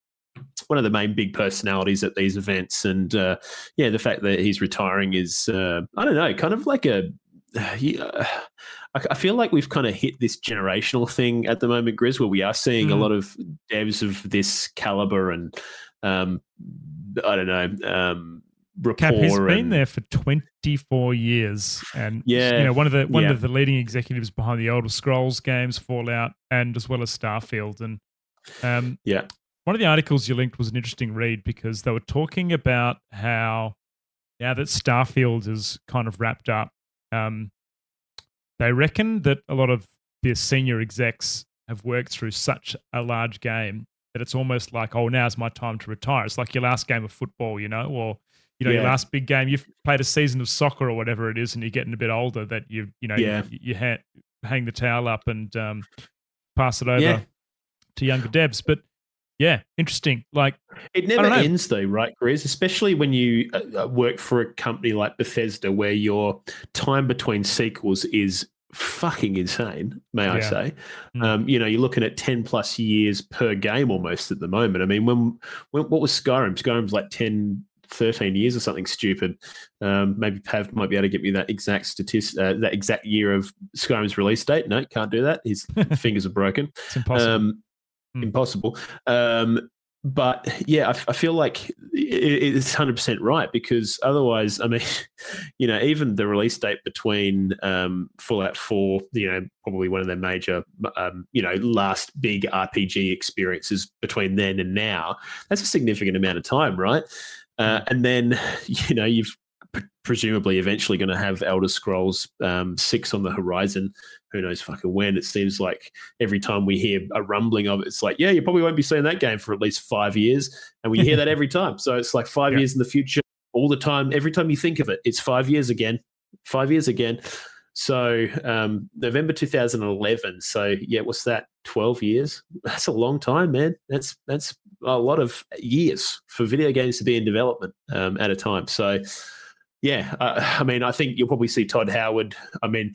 one of the main big personalities at these events. And uh, yeah, the fact that he's retiring is, uh, I don't know, kind of like a. I feel like we've kind of hit this generational thing at the moment, Grizz, where we are seeing mm. a lot of devs of this caliber and um, I don't know, um, Cap has been there for 24 years, and yeah, you know one of the one yeah. of the leading executives behind the Elder Scrolls games, Fallout, and as well as Starfield. And um, yeah, one of the articles you linked was an interesting read because they were talking about how now that Starfield is kind of wrapped up, um, they reckon that a lot of the senior execs have worked through such a large game that it's almost like, oh, now's my time to retire. It's like your last game of football, you know, or you know, yeah. your last big game, you've played a season of soccer or whatever it is, and you're getting a bit older that you, you know, yeah. you, you ha- hang the towel up and um, pass it over yeah. to younger devs. But yeah, interesting. Like it never ends though, right, Grizz? Especially when you uh, uh, work for a company like Bethesda, where your time between sequels is fucking insane, may yeah. I say. Mm. Um, you know, you're looking at 10 plus years per game almost at the moment. I mean, when, when what was Skyrim? Skyrim's like 10, 13 years or something stupid. Um, maybe Pav might be able to get me that exact statistic, uh, that exact year of Skyrim's release date. No, can't do that. His fingers are broken. It's impossible. Um. Impossible. Um, but yeah, I, I feel like it, it's hundred percent right because otherwise, I mean, you know, even the release date between um, Fallout Four, you know, probably one of their major, um, you know, last big RPG experiences between then and now, that's a significant amount of time, right? Uh, and then, you know, you've presumably eventually going to have Elder Scrolls um, 6 on the horizon. Who knows fucking when? It seems like every time we hear a rumbling of it, it's like, yeah, you probably won't be seeing that game for at least five years. And we hear that every time. So it's like five yeah. years in the future, all the time. Every time you think of it, it's five years again, five years again. So um, November 2011. So yeah, what's that? 12 years? That's a long time, man. That's that's a lot of years for video games to be in development um, at a time. So yeah, uh, I mean, I think you'll probably see Todd Howard. I mean,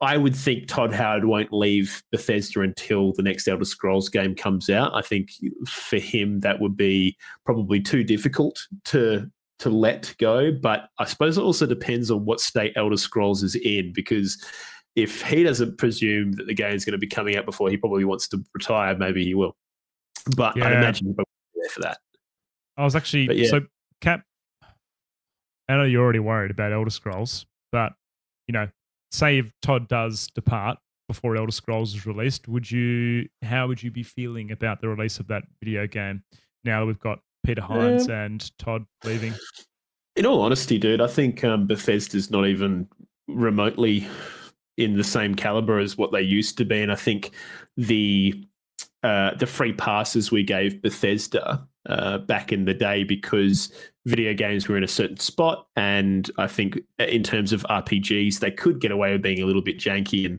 I would think Todd Howard won't leave Bethesda until the next Elder Scrolls game comes out. I think for him that would be probably too difficult to to let go. But I suppose it also depends on what state Elder Scrolls is in, because if he doesn't presume that the game is going to be coming out before he probably wants to retire, maybe he will. But yeah. I imagine he'll be there for that. I was actually yeah. so Cap. I know you're already worried about Elder Scrolls, but you know, say if Todd does depart before Elder Scrolls is released, would you? How would you be feeling about the release of that video game? Now that we've got Peter Hines and Todd leaving? In all honesty, dude, I think um, Bethesda's not even remotely in the same caliber as what they used to be, and I think the uh, the free passes we gave Bethesda uh, back in the day because video games were in a certain spot. And I think in terms of RPGs, they could get away with being a little bit janky and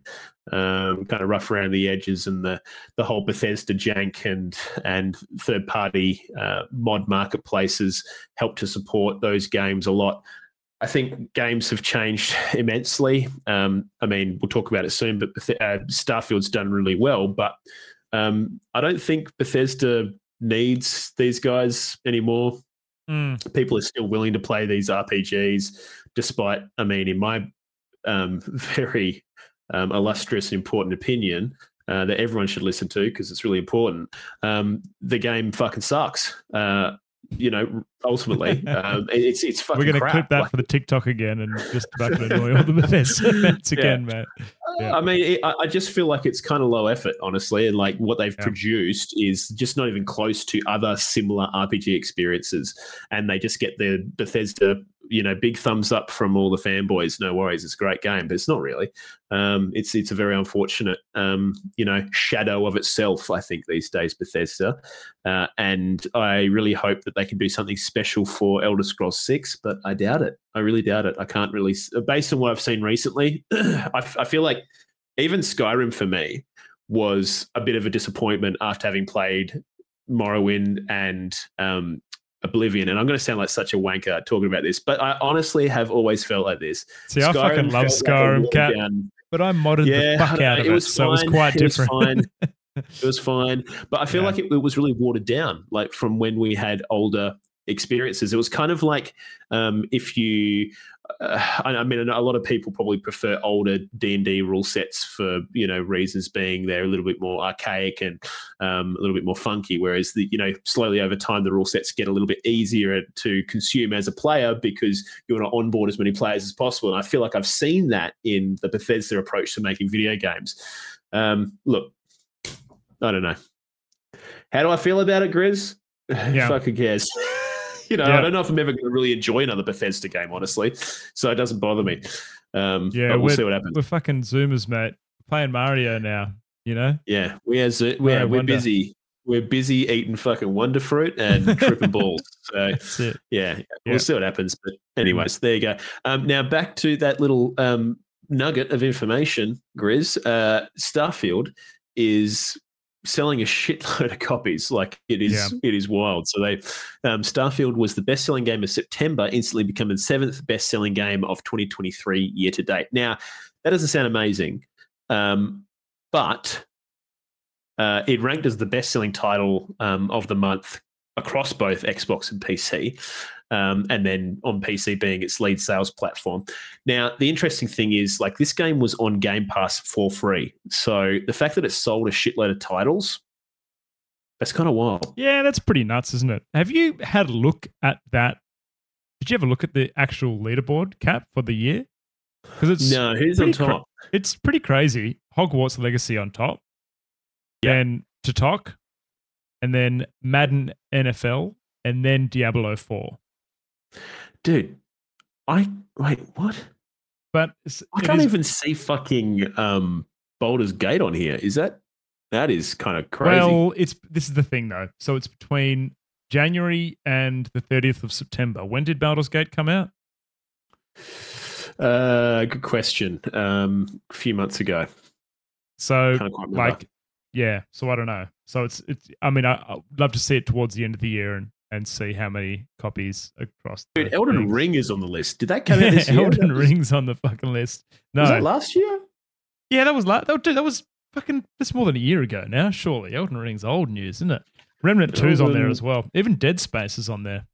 um, kind of rough around the edges and the, the whole Bethesda jank and, and third party uh, mod marketplaces help to support those games a lot. I think games have changed immensely. Um, I mean, we'll talk about it soon, but uh, Starfield's done really well. But um, I don't think Bethesda needs these guys anymore. Mm. People are still willing to play these RPGs, despite, I mean, in my um, very um, illustrious, important opinion uh, that everyone should listen to because it's really important. Um, the game fucking sucks. Uh, you know, ultimately, um, it's it's fucking. We're going to clip that Like, for the TikTok again and just about to annoy all the Bethesda fans again, mate. Yeah. I mean, it, I I just feel like it's kind of low effort, honestly, and like what they've Yeah. produced is just not even close to other similar RPG experiences, and they just get the Bethesda, you know, big thumbs up from all the fanboys. No worries, it's a great game, but it's not really. Um, it's it's a very unfortunate, um, you know, shadow of itself. I think these days, Bethesda, uh, and I really hope that they can do something special for Elder Scrolls Six, but I doubt it. I really doubt it. I can't really, based on what I've seen recently, I feel like even Skyrim for me was a bit of a disappointment after having played Morrowind and um, Oblivion. And I'm going to sound like such a wanker talking about this, but I honestly have always felt like this. See, I fucking love like Skyrim, Cat, but I modded the fuck out of it, was so it was quite It was different. fine. It was fine, but I feel Yeah. like it, it was really watered down, like from when we had older experiences. It was kind of like um, if you, uh, I, I mean, a lot of people probably prefer older D and D rule sets for you know reasons being they're a little bit more archaic and um, a little bit more funky. Whereas the you know slowly over time the rule sets get a little bit easier to consume as a player because you want to onboard as many players as possible. And I feel like I've seen that in the Bethesda approach to making video games. Um, look, I don't know. How do I feel about it, Grizz? Yeah. Fucking cares. you know, Yeah. I don't know if I'm ever going to really enjoy another Bethesda game, honestly. So it doesn't bother me. Um, Yeah, we'll see what happens. We're fucking Zoomers, mate. Playing Mario now, you know? Yeah, we are. zo- Mario Yeah, we're Wonder. busy. We're busy eating fucking wonder fruit and tripping balls. So That's it. yeah, Yeah. we'll see what happens. But anyways, there you go. Um, now back to that little um, nugget of information, Grizz. Uh, Starfield is selling a shitload of copies. Like it is, it is wild. So they, um, Starfield was the best-selling game of September, instantly becoming seventh best-selling game of 2023 year to date. Now that doesn't sound amazing, um, but uh, it ranked as the best-selling title um, of the month across both Xbox and PC, um, and then on PC being its lead sales platform. Now, the interesting thing is, like, this game was on Game Pass for free. So the fact that it sold a shitload of titles, that's kind of wild. Yeah, that's pretty nuts, isn't it? Have you had a look at that? Did you ever look at the actual leaderboard cap for the year? Because it's no, who's on pretty cra- top? it's pretty crazy. Hogwarts Legacy on top, Yeah. then TOTK, and then Madden NFL, and then Diablo Four. Dude, I wait. What? But I can't is- even see fucking um, Baldur's Gate on here. Is that? That is kind of crazy. Well, it's this is the thing though. So it's between January and the 30th of September. When did Baldur's Gate come out? uh, good question. Um, a few months ago. So Can't quite remember. like yeah, so I don't know. So it's it's I mean I, I'd love to see it towards the end of the year and and see how many copies across the Dude, Elden things. Ring is on the list. Did that come out this year? Elden Ring's on the fucking list. No. Was that last year? yeah, that was la- that, dude, that was fucking that's more than a year ago now, surely. Elden Ring's old news, isn't it? Remnant 2's on there as well. Even Dead Space is on there.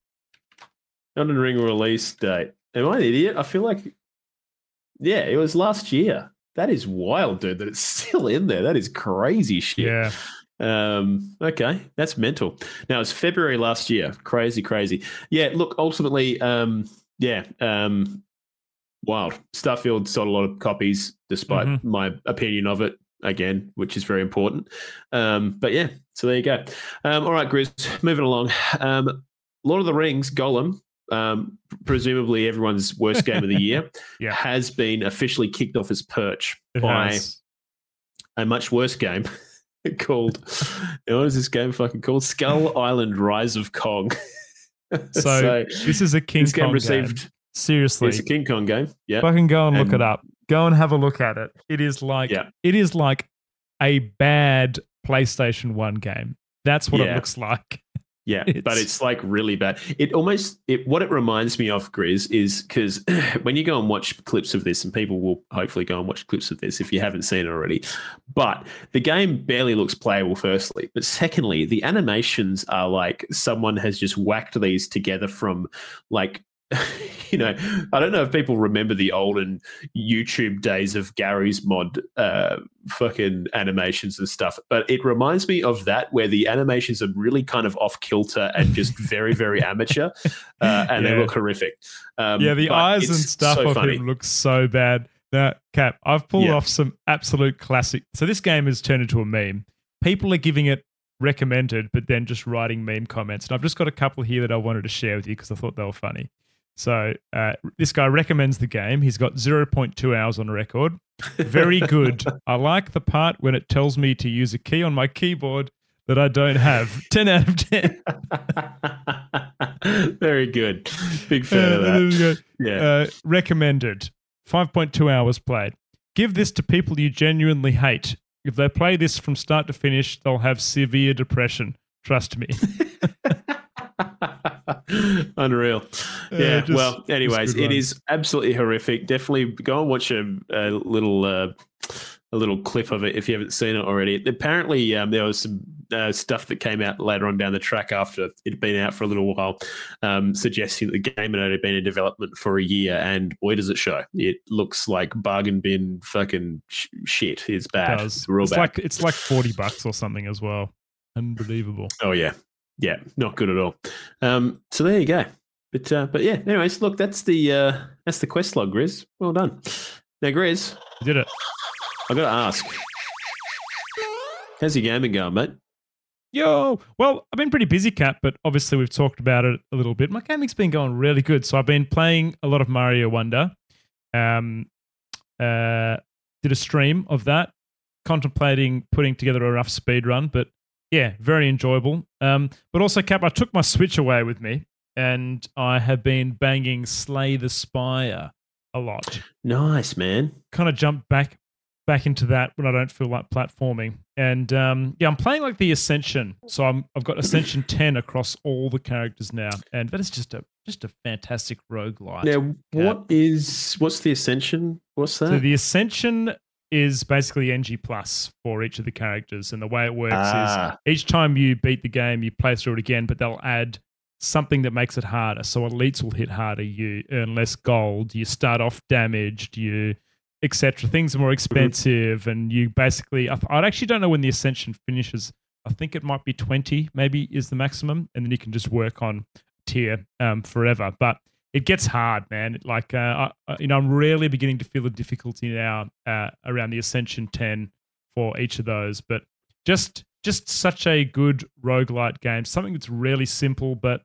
Elden Ring release date. Am I an idiot? I feel like, yeah, it was last year. That is wild, dude. That it's still in there. That is crazy shit. Yeah. Um, okay, that's mental. Now it's February last year. Crazy, crazy. Yeah, look, ultimately, um, yeah, um, wild. Starfield sold a lot of copies, despite Mhm. my opinion of it. Again, which is very important. Um, but yeah, so there you go. Um, all right, Grizz, moving along. Um, Lord of the Rings, Gollum, um, presumably everyone's worst game of the year, Yeah. has been officially kicked off its perch It by has. a much worse game called what is this game fucking called? Skull Island Rise of Kong. So, this is a King this game received game. Seriously. it's a King Kong game. Yeah. Fucking go and look it up. Go and have a look at it. It is like Yeah. it is like a bad PlayStation 1 game. That's what it looks like. Yeah, but It's- it's like really bad. It almost it what it reminds me of, Grizz, is because when you go and watch clips of this, and people will hopefully go and watch clips of this if you haven't seen it already. But the game barely looks playable, firstly. But secondly, the animations are like someone has just whacked these together from like you know, I don't know if people remember the olden YouTube days of Garry's mod uh, fucking animations and stuff, but it reminds me of that where the animations are really kind of off kilter and just very, very amateur, uh, and Yeah. they look horrific. Um, yeah, the eyes and stuff so of funny. him look so bad. Now, Cap, I've pulled Yeah. off some absolute classic. So this game has turned into a meme. People are giving it recommended, but then just writing meme comments. And I've just got a couple here that I wanted to share with you because I thought they were funny. So uh, this guy recommends the game. He's got 0.2 hours on record. Very good. I like the part when it tells me to use a key on my keyboard that I don't have. 10 out of 10. very good. Big fan of Uh, there that. Yeah. Uh, recommended. 5.2 hours played. Give this to people you genuinely hate. If they play this from start to finish, they'll have severe depression. Trust me. Unreal. Uh, Yeah. just- well, anyways, it is absolutely horrific. Definitely go and watch a, a little uh, a little clip of it if you haven't seen it already. Apparently, um, there was some uh, stuff that came out later on down the track after it had been out for a little while, um, suggesting that the game had only been in development for a year. And boy, does it show! It looks like bargain bin fucking sh- shit. It's bad. does. It's It's bad. like it's like 40 bucks or something as well. Unbelievable. Oh yeah, yeah, not good at all. Um, so there you go. But uh, but yeah. Anyways, look, that's the uh, that's the quest log, Grizz. Well done. Now, Grizz, You did it. I got to ask, how's your gaming going, mate? Yo, well, I've been pretty busy, Cap, but obviously we've talked about it a little bit. My gaming's been going really good. So I've been playing a lot of Mario Wonder. Um, uh, did a stream of that, contemplating putting together a rough speed run, but yeah, very enjoyable. Um, but also, Cap, I took my Switch away with me, and I have been banging Slay the Spire a lot Nice, man. kind of jump back back into that when I don't feel like platforming. And um, yeah, I'm playing like the Ascension, so I'm I've got Ascension 10 across all the characters now, and that is just a just a fantastic roguelite. Now, what is what's the ascension? What's that? So the Ascension is basically NG plus for each of the characters, and the way it works Ah. is each time you beat the game, you play through it again, but they'll add something that makes it harder. So elites will hit harder, you earn less gold, you start off damaged, you etc. Things are more expensive, and you basically. I, I actually don't know when the Ascension finishes. I think it might be twenty, maybe is the maximum, and then you can just work on tier um, forever. But it gets hard, man. Like, uh, I, you know, I'm really beginning to feel the difficulty now uh, around the Ascension 10 for each of those. But just, just such a good roguelite game. Something that's really simple, but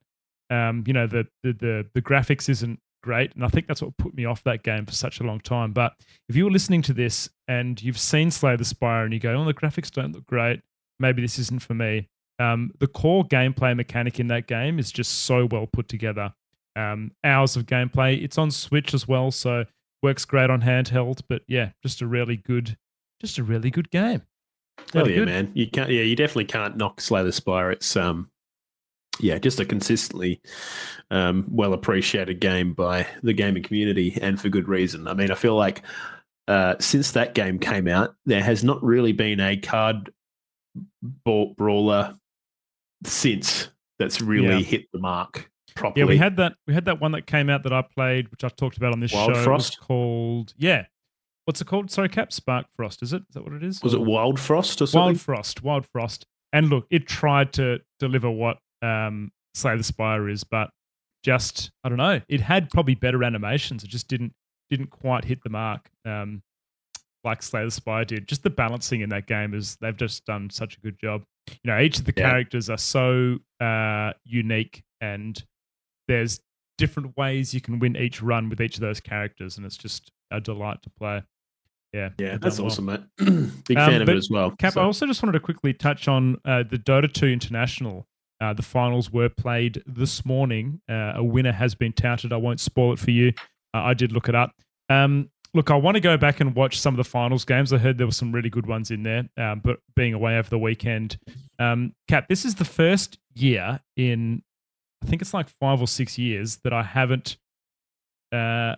um, you know, the, the the the graphics isn't great, and I think that's what put me off that game for such a long time. But if you were listening to this and you've seen Slay the Spire and you go, "Oh, the graphics don't look great," maybe this isn't for me. Um, the core gameplay mechanic in that game is just so well put together um, hours of gameplay. It's on Switch as well, so works great on handheld. But yeah, just a really good, just a really good game. Hell Really yeah, good. man! You can't. Yeah, you definitely can't knock Slay the Spire. It's um, yeah, just a consistently um, well appreciated game by the gaming community, and for good reason. I mean, I feel like uh, since that game came out, there has not really been a card brawler since that's really Yeah. hit the mark properly. Yeah, we had that. We had that one that came out that I played, which I talked about on this Wild show. Frost? called yeah. What's it called? Sorry, Cap Spark Frost. Is it? Is that what it is? was it Wild Frost or something? Wild Frost? Wild Frost. And look, it tried to deliver what um, Slay the Spire is, but just I don't know. It had probably better animations. It just didn't didn't quite hit the mark um, like Slay the Spire did. Just the balancing in that game is they've just done such a good job. You know, each of the Yeah. characters are so uh, unique, and there's different ways you can win each run with each of those characters, and it's just a delight to play. Yeah, yeah, that's well. awesome, mate. Big Um, fan of it as well. Cap, so- I also just wanted to quickly touch on uh, the Dota 2 International. Uh, the finals were played this morning. Uh, a winner has been touted. I won't spoil it for you. Uh, I did look it up. Um, look, I want to go back and watch some of the finals games. I heard there were some really good ones in there, um, but being away over the weekend. Um, Cap, this is the first year in, I think it's like five or six years that I haven't uh,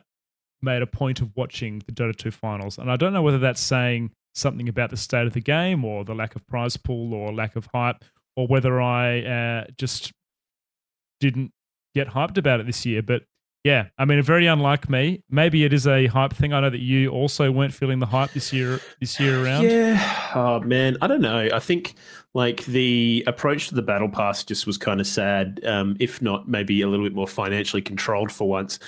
made a point of watching the Dota 2 finals. And I don't know whether that's saying something about the state of the game or the lack of prize pool or lack of hype or whether I uh, just didn't get hyped about it this year. But yeah, I mean, very unlike me. Maybe it is a hype thing. I know that you also weren't feeling the hype this year. This year around. Yeah. Oh man, I don't know. I think like the approach to the battle pass just was kind of sad. Um, if not, maybe a little bit more financially controlled for once.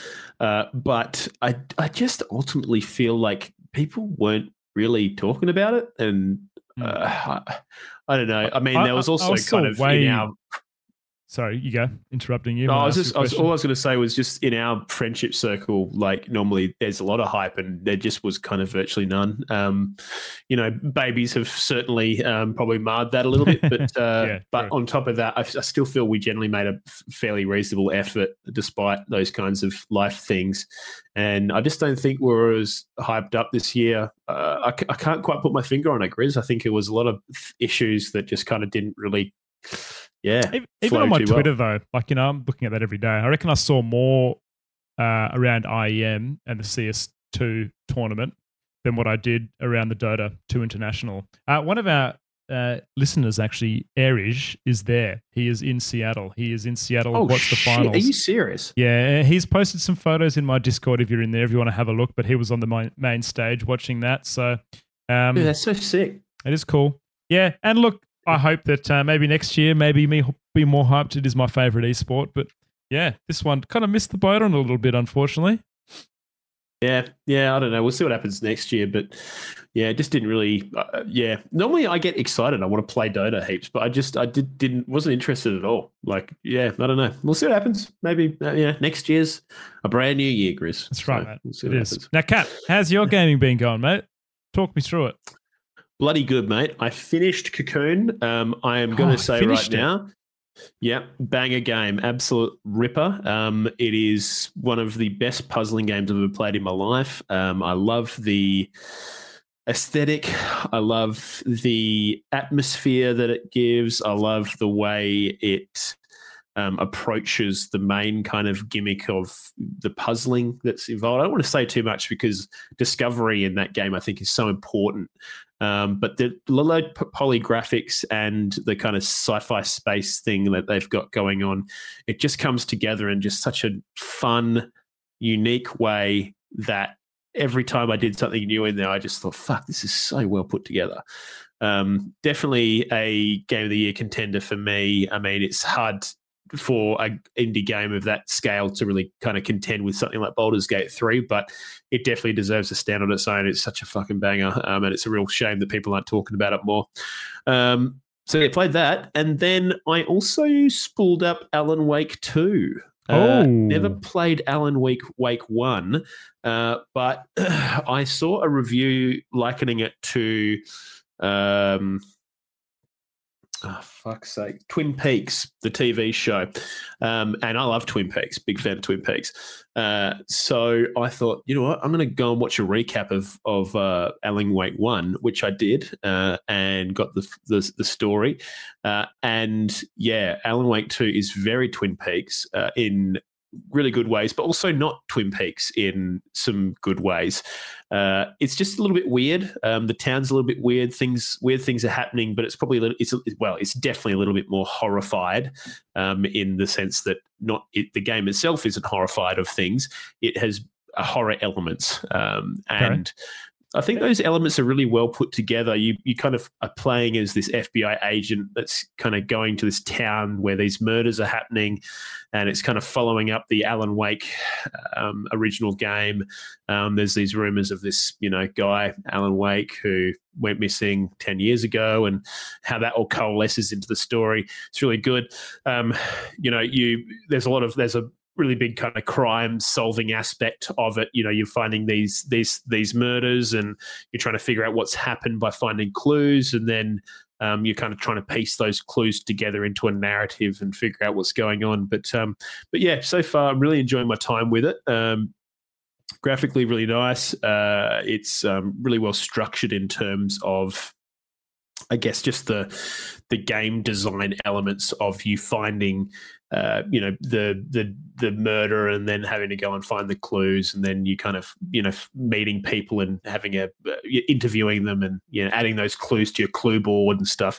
Uh, but I, I just ultimately feel like people weren't really talking about it, and Hmm. uh, I, I don't know. I mean, I- there was I- I also was kind of way- in our Sorry, you go. Interrupting you. No, I was just, I was, all I was going to say was just in our friendship circle, like normally there's a lot of hype and there just was kind of virtually none. Um, you know, babies have certainly um, probably marred that a little bit, but uh, Yeah, but true. on top of that, I, I still feel we generally made a fairly reasonable effort despite those kinds of life things. And I just don't think we're as hyped up this year. Uh, I, I can't quite put my finger on it, Grizz. I think it was a lot of issues that just kind of didn't really, yeah. Even, on my too well. Twitter, though, like, you know, I'm looking at that every day. I reckon I saw more uh, around IEM and the CS2 tournament than what I did around the Dota 2 International. Uh, one of our uh, listeners, actually, Erish, is there. He is in Seattle. He is in Seattle. Oh, Watch the finals. Are you serious? Yeah, he's posted some photos in my Discord if you're in there, if you want to have a look. But he was on the main, main stage watching that. So um, Dude, that's so sick. it is cool. Yeah, and look, I hope that uh, maybe next year, maybe me be more hyped. It is my favorite esport, but yeah, this one kind of missed the boat on a little bit, unfortunately. Yeah, yeah, I don't know. We'll see what happens next year, but yeah, it just didn't really. Uh, yeah, normally I get excited. I want to play Dota heaps, but I just I did didn't wasn't interested at all. Like, yeah, I don't know. We'll see what happens. Maybe uh, yeah, next year's a brand new year, Grizz. That's right, So mate. We'll see It what is. happens. Now, Kat, how's your gaming been going, mate? Talk me through it. Bloody good, mate. I finished Cocoon. Um, I am going Oh, to say right it. now. Yeah, banger game, absolute ripper. Um, it is one of the best puzzling games I've ever played in my life. Um, I love the aesthetic. I love the atmosphere that it gives. I love the way it um, approaches the main kind of gimmick of the puzzling that's involved. I don't want to say too much because discovery in that game, I think, is so important. Um, but the low poly graphics and the kind of sci-fi space thing that they've got going on, it just comes together in just such a fun, unique way that every time I did something new in there, I just thought, "Fuck, this is so well put together." Um, definitely a game of the year contender for me. I mean, it's hard for a indie game of that scale to really kind of contend with something like Baldur's Gate 3, but it definitely deserves to stand on its own. It's such a fucking banger, um, and it's a real shame that people aren't talking about it more. Um, so I played that, and then I also spooled up Alan Wake 2. Uh, Oh. never played Alan Wake Wake 1, uh, but I saw a review likening it to um, oh, fuck's sake, Twin Peaks, the TV show. Um, and I love Twin Peaks, big fan of Twin Peaks. Uh, so I thought, you know what, I'm going to go and watch a recap of of uh, Alan Wake One, which I did, uh, and got the the, the story. Uh, and yeah, Alan Wake Two is very Twin Peaks uh, in really good ways, but also not Twin Peaks in some good ways. Uh, it's just a little bit weird. Um, the town's a little bit weird. Things weird things are happening, but it's probably a little, it's a, well, it's definitely a little bit more horrified um, in the sense that not it, the game itself isn't horrified of things. It has a horror elements, um, and I think those elements are really well put together. You you kind of are playing as this FBI agent that's kind of going to this town where these murders are happening, and it's kind of following up the Alan Wake um, original game. Um, there's these rumors of this, you know, guy Alan Wake who went missing ten years ago, and how that all coalesces into the story. It's really good. Um, you know, you there's a lot of there's a really big kind of crime solving aspect of it. You know, you're finding these these these murders, and you're trying to figure out what's happened by finding clues, and then um, you're kind of trying to piece those clues together into a narrative and figure out what's going on. But um, but yeah, so far I'm really enjoying my time with it. Um, graphically, really nice. Uh, it's um, really well structured in terms of I guess just the the game design elements of you finding, uh, you know, the the the murder and then having to go and find the clues, and then you kind of you know meeting people and having a uh, interviewing them and you know adding those clues to your clue board and stuff.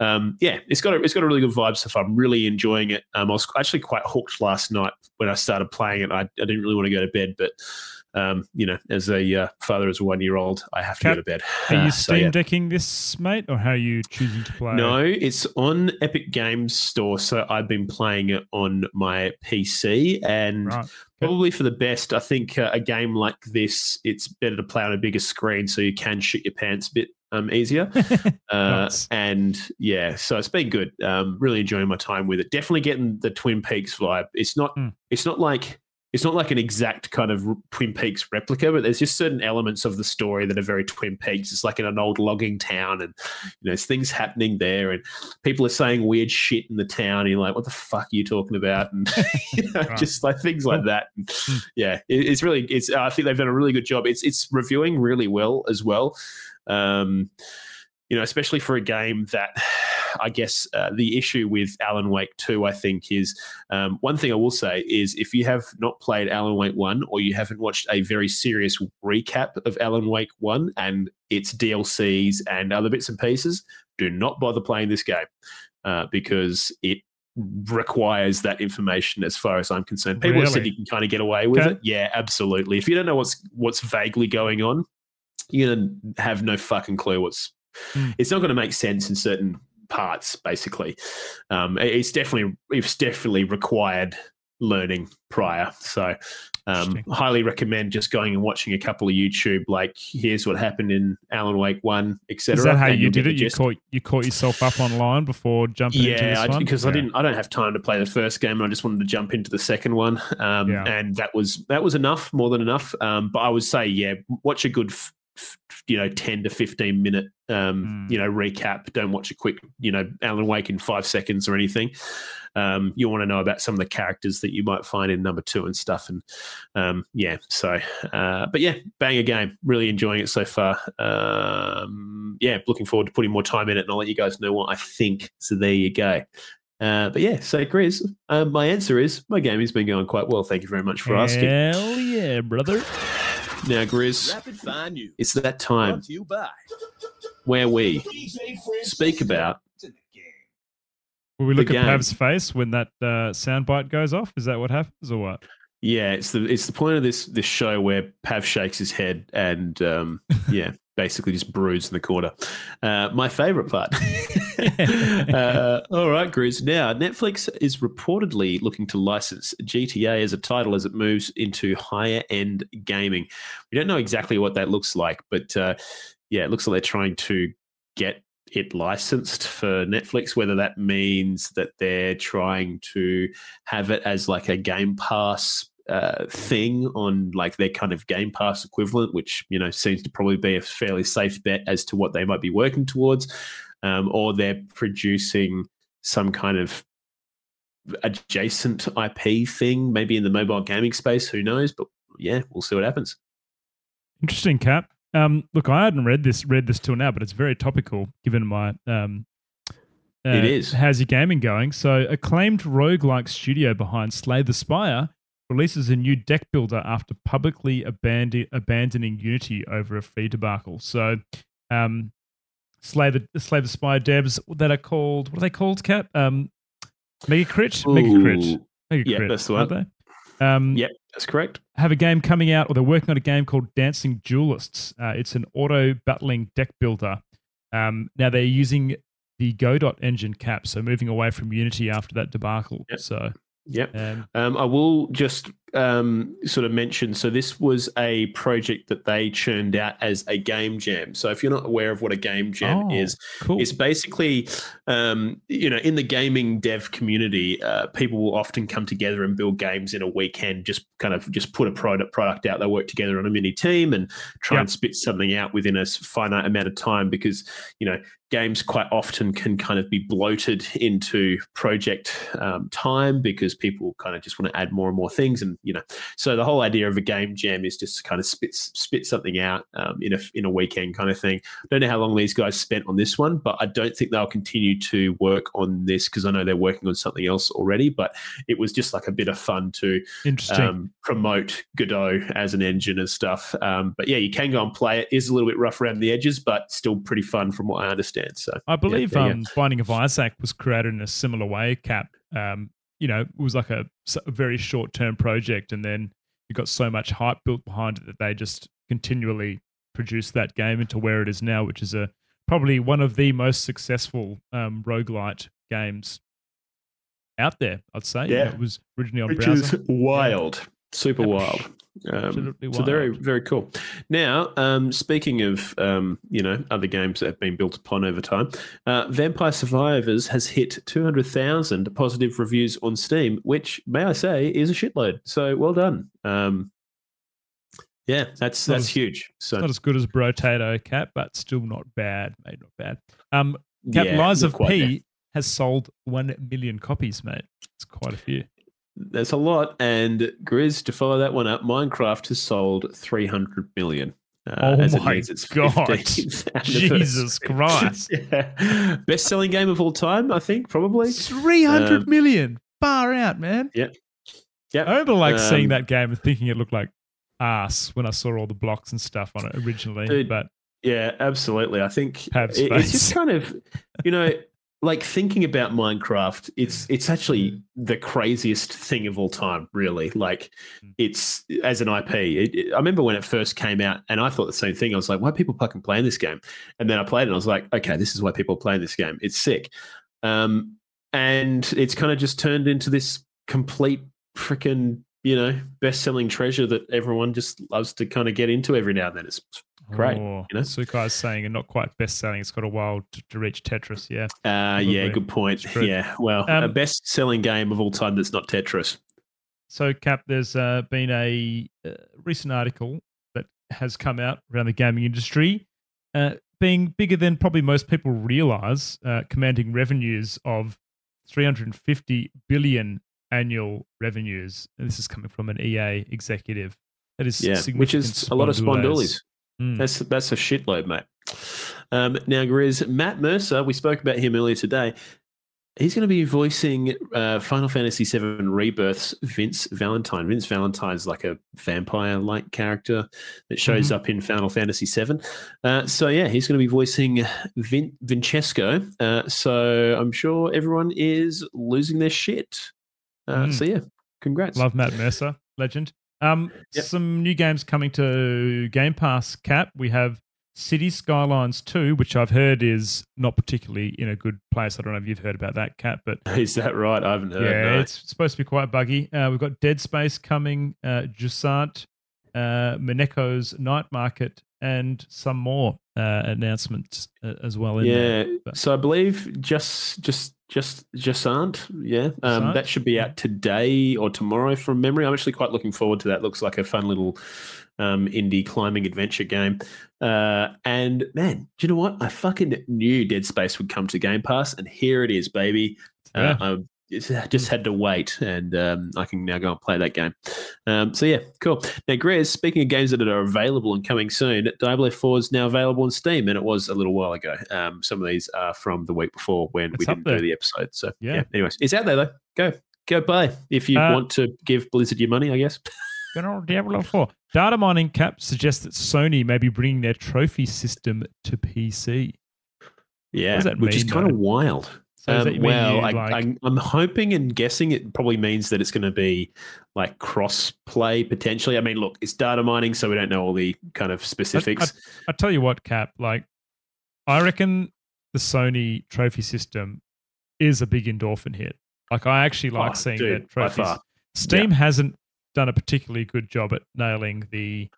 Um, yeah, it's got a, it's got a really good vibe so far. I'm really enjoying it. Um, I was actually quite hooked last night when I started playing it. I, I didn't really want to go to bed, but um, you know, as a uh, father as a one year old, I have to go to bed. Are you Uh, Steam so, yeah. decking this, mate, or how are you choosing to play? No, it's on Epic Games Store. So I've been playing it on my PC and Right. probably for the best. I think uh, a game like this, it's better to play on a bigger screen so you can shit your pants a bit um, easier. Uh, Nice. And yeah, so it's been good. Um, really enjoying my time with it. Definitely getting the Twin Peaks vibe. It's not. Mm. It's not like. It's not like an exact kind of Twin Peaks replica, but there's just certain elements of the story that are very Twin Peaks. It's like in an old logging town, and you know, there's things happening there, and people are saying weird shit in the town. And you're like, what the fuck are you talking about? And you know, Right. just like things like that. And, Mm. yeah, it, it's really. It's. I think they've done a really good job. It's. It's reviewing really well as well. Um, you know, especially for a game that I guess uh, the issue with Alan Wake 2, I think, is um, one thing I will say is if you have not played Alan Wake 1 or you haven't watched a very serious recap of Alan Wake 1 and its DLCs and other bits and pieces, do not bother playing this game uh, because it requires that information as far as I'm concerned. People have said you can kind of get away with Okay. it. Yeah, absolutely. If you don't know what's what's vaguely going on, you're gonna have no fucking clue what's Hmm. it's not going to make sense in certain parts basically um, it's definitely it's definitely required learning prior so um, highly recommend just going and watching a couple of youtube like here's what happened in alan wake 1 etc Is that how you did it? You caught you caught yourself up online before jumping into this yeah, I, one? because I Yeah. didn't. I don't have time to play the first game, and I just wanted to jump into the second one. Um, Yeah. and that was that was enough, more than enough. Um, but I would say, yeah, watch a good, f- you know, ten to fifteen minute, um, Mm. you know, recap. Don't watch a quick, you know, Alan Wake in five seconds or anything. Um, you want to know about some of the characters that you might find in number two and stuff, and um, yeah. So, uh, but yeah, banger game. Really enjoying it so far. Um, yeah, looking forward to putting more time in it, and I'll let you guys know what I think. So there you go. Uh, but yeah, so Chris, uh, my answer is my game has been going quite well. Thank you very much for asking. Hell yeah, brother. Now, Grizz, Rapid Fire News. it's that time Brought to you by where we speak about Francis in the game. Will we look The at game. Pav's face when that uh, soundbite goes off? Is that what happens or what? yeah, it's the it's the point of this this show where Pav shakes his head and um, yeah, basically just broods in the corner. Uh, my favorite part. uh, all right, Grizz. Now, Netflix is reportedly looking to license GTA as a title as it moves into higher end gaming. We don't know exactly what that looks like, but uh, yeah, it looks like they're trying to get it licensed for Netflix, whether that means that they're trying to have it as like a Game Pass uh, thing on like their kind of Game Pass equivalent, which you know seems to probably be a fairly safe bet as to what they might be working towards, um, or they're producing some kind of adjacent IP thing, maybe in the mobile gaming space. Who knows? But yeah, we'll see what happens. Interesting, Cap. Um, look, I hadn't read this read this till now, but it's very topical given my um, uh, It is. How's your gaming going? So, acclaimed roguelike studio behind Slay the Spire releases a new deck builder after publicly abandon- abandoning Unity over a free debacle. So, um, Slay the Slay Spire devs that are called what are they called? Cap um, Mega Crit, Mega Crit, Mega yeah, Crit, that's the one. they? Um, Yep, that's correct. have a game coming out, or they're working on a game called Dancing Duelists. Uh, it's an auto battling deck builder. Um, now they're using the Godot engine cap, so moving away from Unity after that debacle. Yep. So, Yep. um, Um, I will just um, sort of mentioned, so, this was a project that they churned out as a game jam. So, if you're not aware of what a game jam Oh, is, cool. it's basically, um, you know, in the gaming dev community, uh, people will often come together and build games in a weekend, just kind of just put a product product out. They work together on a mini team and try Yeah. and spit something out within a finite amount of time because, you know, games quite often can kind of be bloated into project um, time because people kind of just want to add more and more things and you know. So the whole idea of a game jam is just to kind of spit spit something out um, in a in a weekend kind of thing. I don't know how long these guys spent on this one, but I don't think they'll continue to work on this because I know they're working on something else already. But it was just like a bit of fun to um, promote Godot as an engine and stuff. Um, but yeah, you can go and play it. Is a little bit rough around the edges, but still pretty fun from what I understand. So I believe there you go. um, Binding of Isaac was created in a similar way. Cap, um, you know, it was like a very short term project, and then you got so much hype built behind it that they just continually produced that game into where it is now, which is a probably one of the most successful um, roguelite games out there. I'd say. You know, Yeah. it was originally on which browser. is wild, super wild. Um, Absolutely so very very cool. Now, um, speaking of um, you know other games that have been built upon over time, uh, Vampire Survivors has hit two hundred thousand positive reviews on Steam, which may I say is a shitload. So well done. Um, yeah, that's that's as- huge. So Not as good as Brotato Cat, but still not bad, mate. Not bad. Um, Cap yeah, Lies of there. P has sold one million copies, mate. It's quite a few. That's a lot. And Grizz, to follow that one up, Minecraft has sold 300 million. Uh, Oh as it my its God. Jesus. Christ. yeah. Best selling game of all time, I think, probably. Three hundred Um, million, Far out, man. Yep. I remember like seeing Um, that game and thinking it looked like ass when I saw all the blocks and stuff on it originally. Dude, but Yeah, absolutely. I think it- it's just kind of, you know, like thinking about Minecraft, it's it's actually the craziest thing of all time, really. Like Mm. it's as an IP. It, it- I remember when it first came out, and I thought the same thing. I was like, why are people fucking playing this game? And then I played it, and I was like, okay, this is why people are playing this game. It's sick. Um, and it's kind of just turned into this complete freaking, you know, best-selling treasure that everyone just loves to kind of get into every now and then. It's Great, Oh, you know? Sukai's saying and not quite best selling. It's got a while to, to reach Tetris. Yeah. Uh, yeah, good point. Yeah, well, a Um, best selling game of all time that's not Tetris. So, Cap, there's uh, been a uh, recent article that has come out around the gaming industry, uh, being bigger than probably most people realize, uh, commanding revenues of 350 billion annual revenues. And this is coming from an EA executive. That is Yeah, which is a lot of spondoolies. Mm. That's that's a shitload, mate. Um, now, Grizz, Matt Mercer, we spoke about him earlier today. He's going to be voicing uh, Final Fantasy VII Rebirth's Vincent Valentine. Vincent Valentine's like a vampire-like character that shows Mm-hmm. up in Final Fantasy VII. Uh, so yeah, he's going to be voicing Vin- Vincesco. Uh, so I'm sure everyone is losing their shit. Uh, Mm. So yeah, congrats. Love Matt Mercer, legend. Um, Yep. some new games coming to Game Pass. Cap, we have City Skylines 2, which I've heard is not particularly in a good place. I don't know if you've heard about that, Cap, but Is that right? I haven't heard. yeah, no. it's supposed to be quite buggy. Uh, we've got Dead Space coming, uh, Jusant, uh, Mineko's Night Market, and some more uh, announcements uh, as well. In yeah. So I believe just just just just aren't. Yeah. Um, that should be out today or tomorrow from memory. I'm actually quite looking forward to that. Looks like a fun little um, indie climbing adventure game. Uh, and man, do you know what? I fucking knew Dead Space would come to Game Pass, and here it is, baby. Yeah. Uh, I just- just had to wait, and um, I can now go and play that game. Um, so yeah, cool. Now, Grizz, speaking of games that are available and coming soon, Diablo 4 is now available on Steam, and it was a little while ago. Um, some of these are from the week before when we It's up didn't there. do the episode. So yeah. Yeah. anyways, it's out there though. Go go buy if you Uh, want to give Blizzard your money, I guess. Old Diablo 4. Data mining cap suggests that Sony may be bringing their trophy system to PC. Yeah, which is kind though? of wild. So Um, well, you, I, like- I, I'm hoping and guessing it probably means that it's going to be like cross play potentially. I mean, look, it's data mining, so we don't know all the kind of specifics. I tell you what, Cap, like, I reckon the Sony trophy system is a big endorphin hit. Like, I actually like Oh, seeing dude, by trophies. Steam hasn't done a particularly good job at nailing the.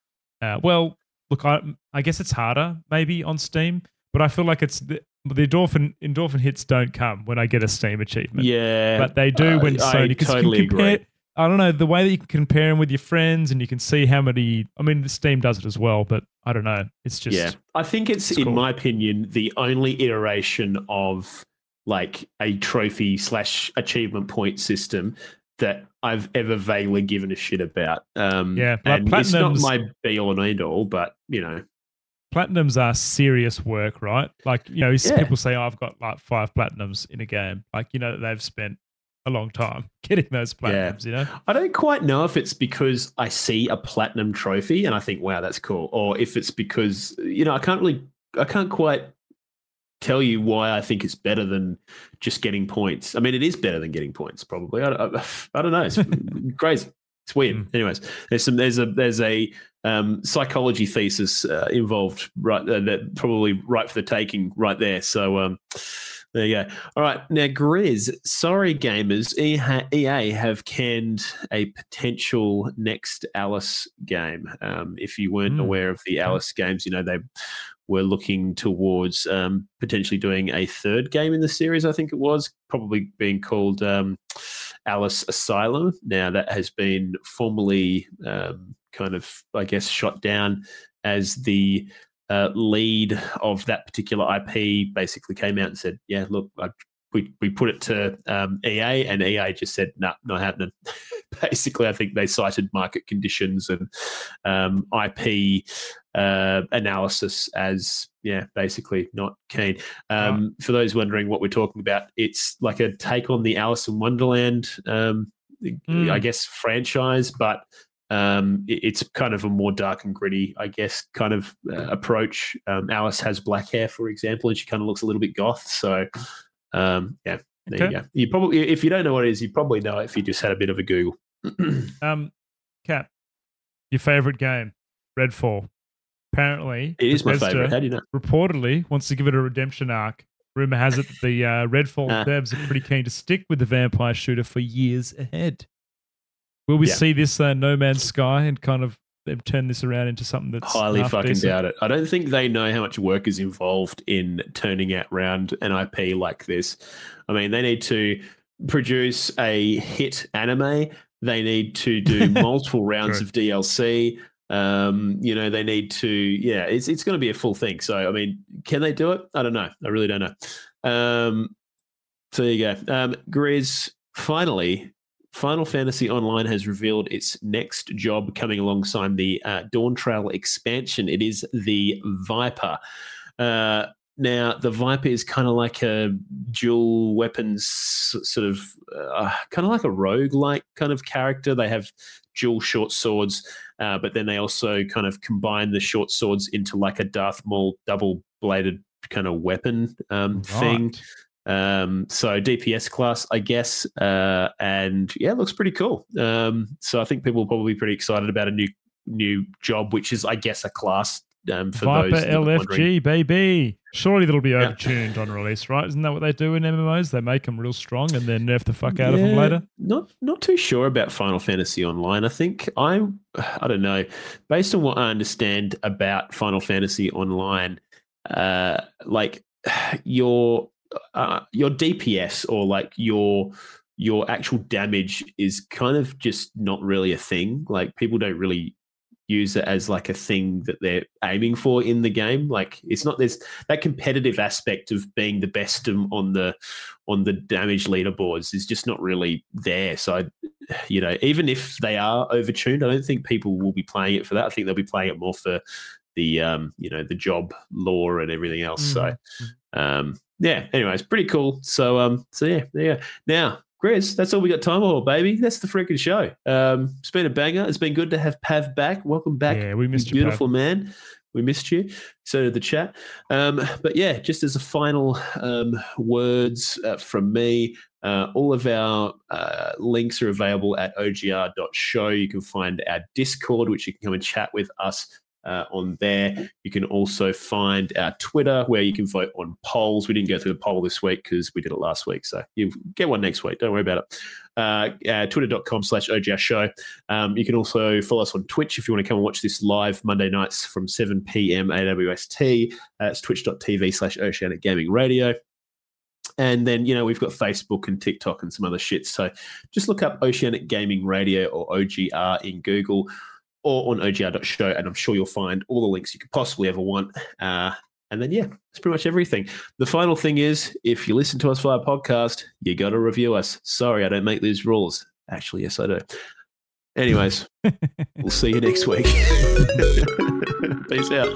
Uh, well, look, I I guess it's harder maybe on Steam, but I feel like it's the, the endorphin endorphin hits don't come when I get a Steam achievement. yeah, but they do uh, when Sony because totally you can compare. agree. I don't know the way that you can compare them with your friends, and you can see how many. I mean, Steam does it as well, but I don't know. It's just yeah, I think it's, it's in cool. my opinion the only iteration of like a trophy slash achievement point system that I've ever vaguely given a shit about. Um, Yeah, like and it's not my be all and end all, but you know, platinums are serious work, right? Like, you know, Yeah. people say, oh, I've got like five platinums in a game. Like, you know, that they've spent a long time getting those Yeah. platinums, you know? I don't quite know if it's because I see a platinum trophy and I think, wow, that's cool, or if it's because you know I can't really, I can't quite tell you why I think it's better than just getting points. I mean, it is better than getting points, probably. I, I, I don't know. It's crazy. It's weird. Mm. Anyways, there's some there's a there's a um, psychology thesis uh, involved right uh, that probably right for the taking right there. So um, there you go. All right, now Grizz, sorry gamers, EA have canned a potential next Alice game. Um, if you weren't Mm, aware of the. Alice games, you know they were looking towards um, potentially doing a third game in the series. I think it was probably being called um, Alice Asylum. Now that has been formally um, kind of, I guess, shot down as the uh, lead of that particular IP basically came out and said, "Yeah, look, I, we we put it to um, EA, and EA just said, no, not happening." basically, I think they cited market conditions and um, IP uh, analysis as yeah, basically not keen. Um, For those wondering what we're talking about, it's like a take on the Alice in Wonderland, um, Mm. I guess, franchise, but um, it's kind of a more dark and gritty, I guess, kind of uh, approach. Um, Alice has black hair, for example, and she kind of looks a little bit goth. So, um, yeah, there Okay. you go. You probably, if you don't know what it is, you probably know it if you just had a bit of a Google. Um, Cap, your favorite game, Redfall. Apparently, it is my favorite. How do you know? reportedly wants to give it a redemption arc. Rumor has it that the uh, Redfall Ah. devs are pretty keen to stick with the vampire shooter for years ahead. Will we Yeah. see this uh, No Man's Sky and kind of them turned this around into something that's highly fucking decent? doubt it. I don't think they know how much work is involved in turning out round an IP like this. I mean, they need to produce a hit anime. They need to do multiple rounds True. of DLC. Um, you know, they need to. Yeah, it's it's going to be a full thing. So, I mean, can they do it? I don't know. I really don't know. Um, so there you go. Um, Grizz, finally, Final Fantasy Online has revealed its next job coming alongside the uh, Dawntrail expansion. It is the Viper. Uh, now, the Viper is kind of like a dual weapons sort of, uh, kind of like a rogue like kind of character. They have dual short swords, uh, but then they also kind of combine the short swords into like a Darth Maul double bladed kind of weapon um, thing. Um, so DPS class, I guess, uh, and yeah, it looks pretty cool. Um, so I think people will probably be pretty excited about a new new job, which is, I guess, a class um, for Viper those. LFG, baby. Surely that'll be Yeah. overtuned on release, right? Isn't that what they do in MMOs? They make them real strong and then nerf the fuck out of them later. Not not too sure about Final Fantasy Online. I think I I don't know. Based on what I understand about Final Fantasy Online, uh, like your uh, your DPS or like your your actual damage is kind of just not really a thing. Like people don't really use it as like a thing that they're aiming for in the game. Like it's not there's that competitive aspect of being the best on the on the damage leaderboards is just not really there. So, I, you know, even if they are overtuned, I don't think people will be playing it for that. I think they'll be playing it more for the, um, you know, the job lore and everything else. So, um, yeah. Anyways, pretty cool. So, um, so yeah, there you go. Now, Grizz, that's all we got time for, baby. That's the freaking show. Um, it's been a banger. It's been good to have Pav back. Welcome back, Yeah, we missed you, beautiful man. We missed you. So did the chat. Um, but yeah, just as a final um, words uh, from me, uh, all of our uh, links are available at ogr.show. You can find our Discord, which you can come and chat with us uh, on there. You can also find our Twitter, where you can vote on polls. We didn't go through the poll this week because we did it last week. So you get one next week. Don't worry about it. Uh, uh, Twitter.com slash OGR show. Um, you can also follow us on Twitch if you want to come and watch this live Monday nights from 7 p.m. AWST. Uh, it's twitch.tv slash Oceanic Gaming Radio. And then, you know, we've got Facebook and TikTok and some other shit. So just look up Oceanic Gaming Radio or OGR in Google or on ogr.show, and I'm sure you'll find all the links you could possibly ever want. Uh, and then, yeah, that's pretty much everything. The final thing is if you listen to us via podcast, you got to review us. Sorry, I don't make these rules. Actually, yes, I do. Anyways, we'll see you next week. Peace out.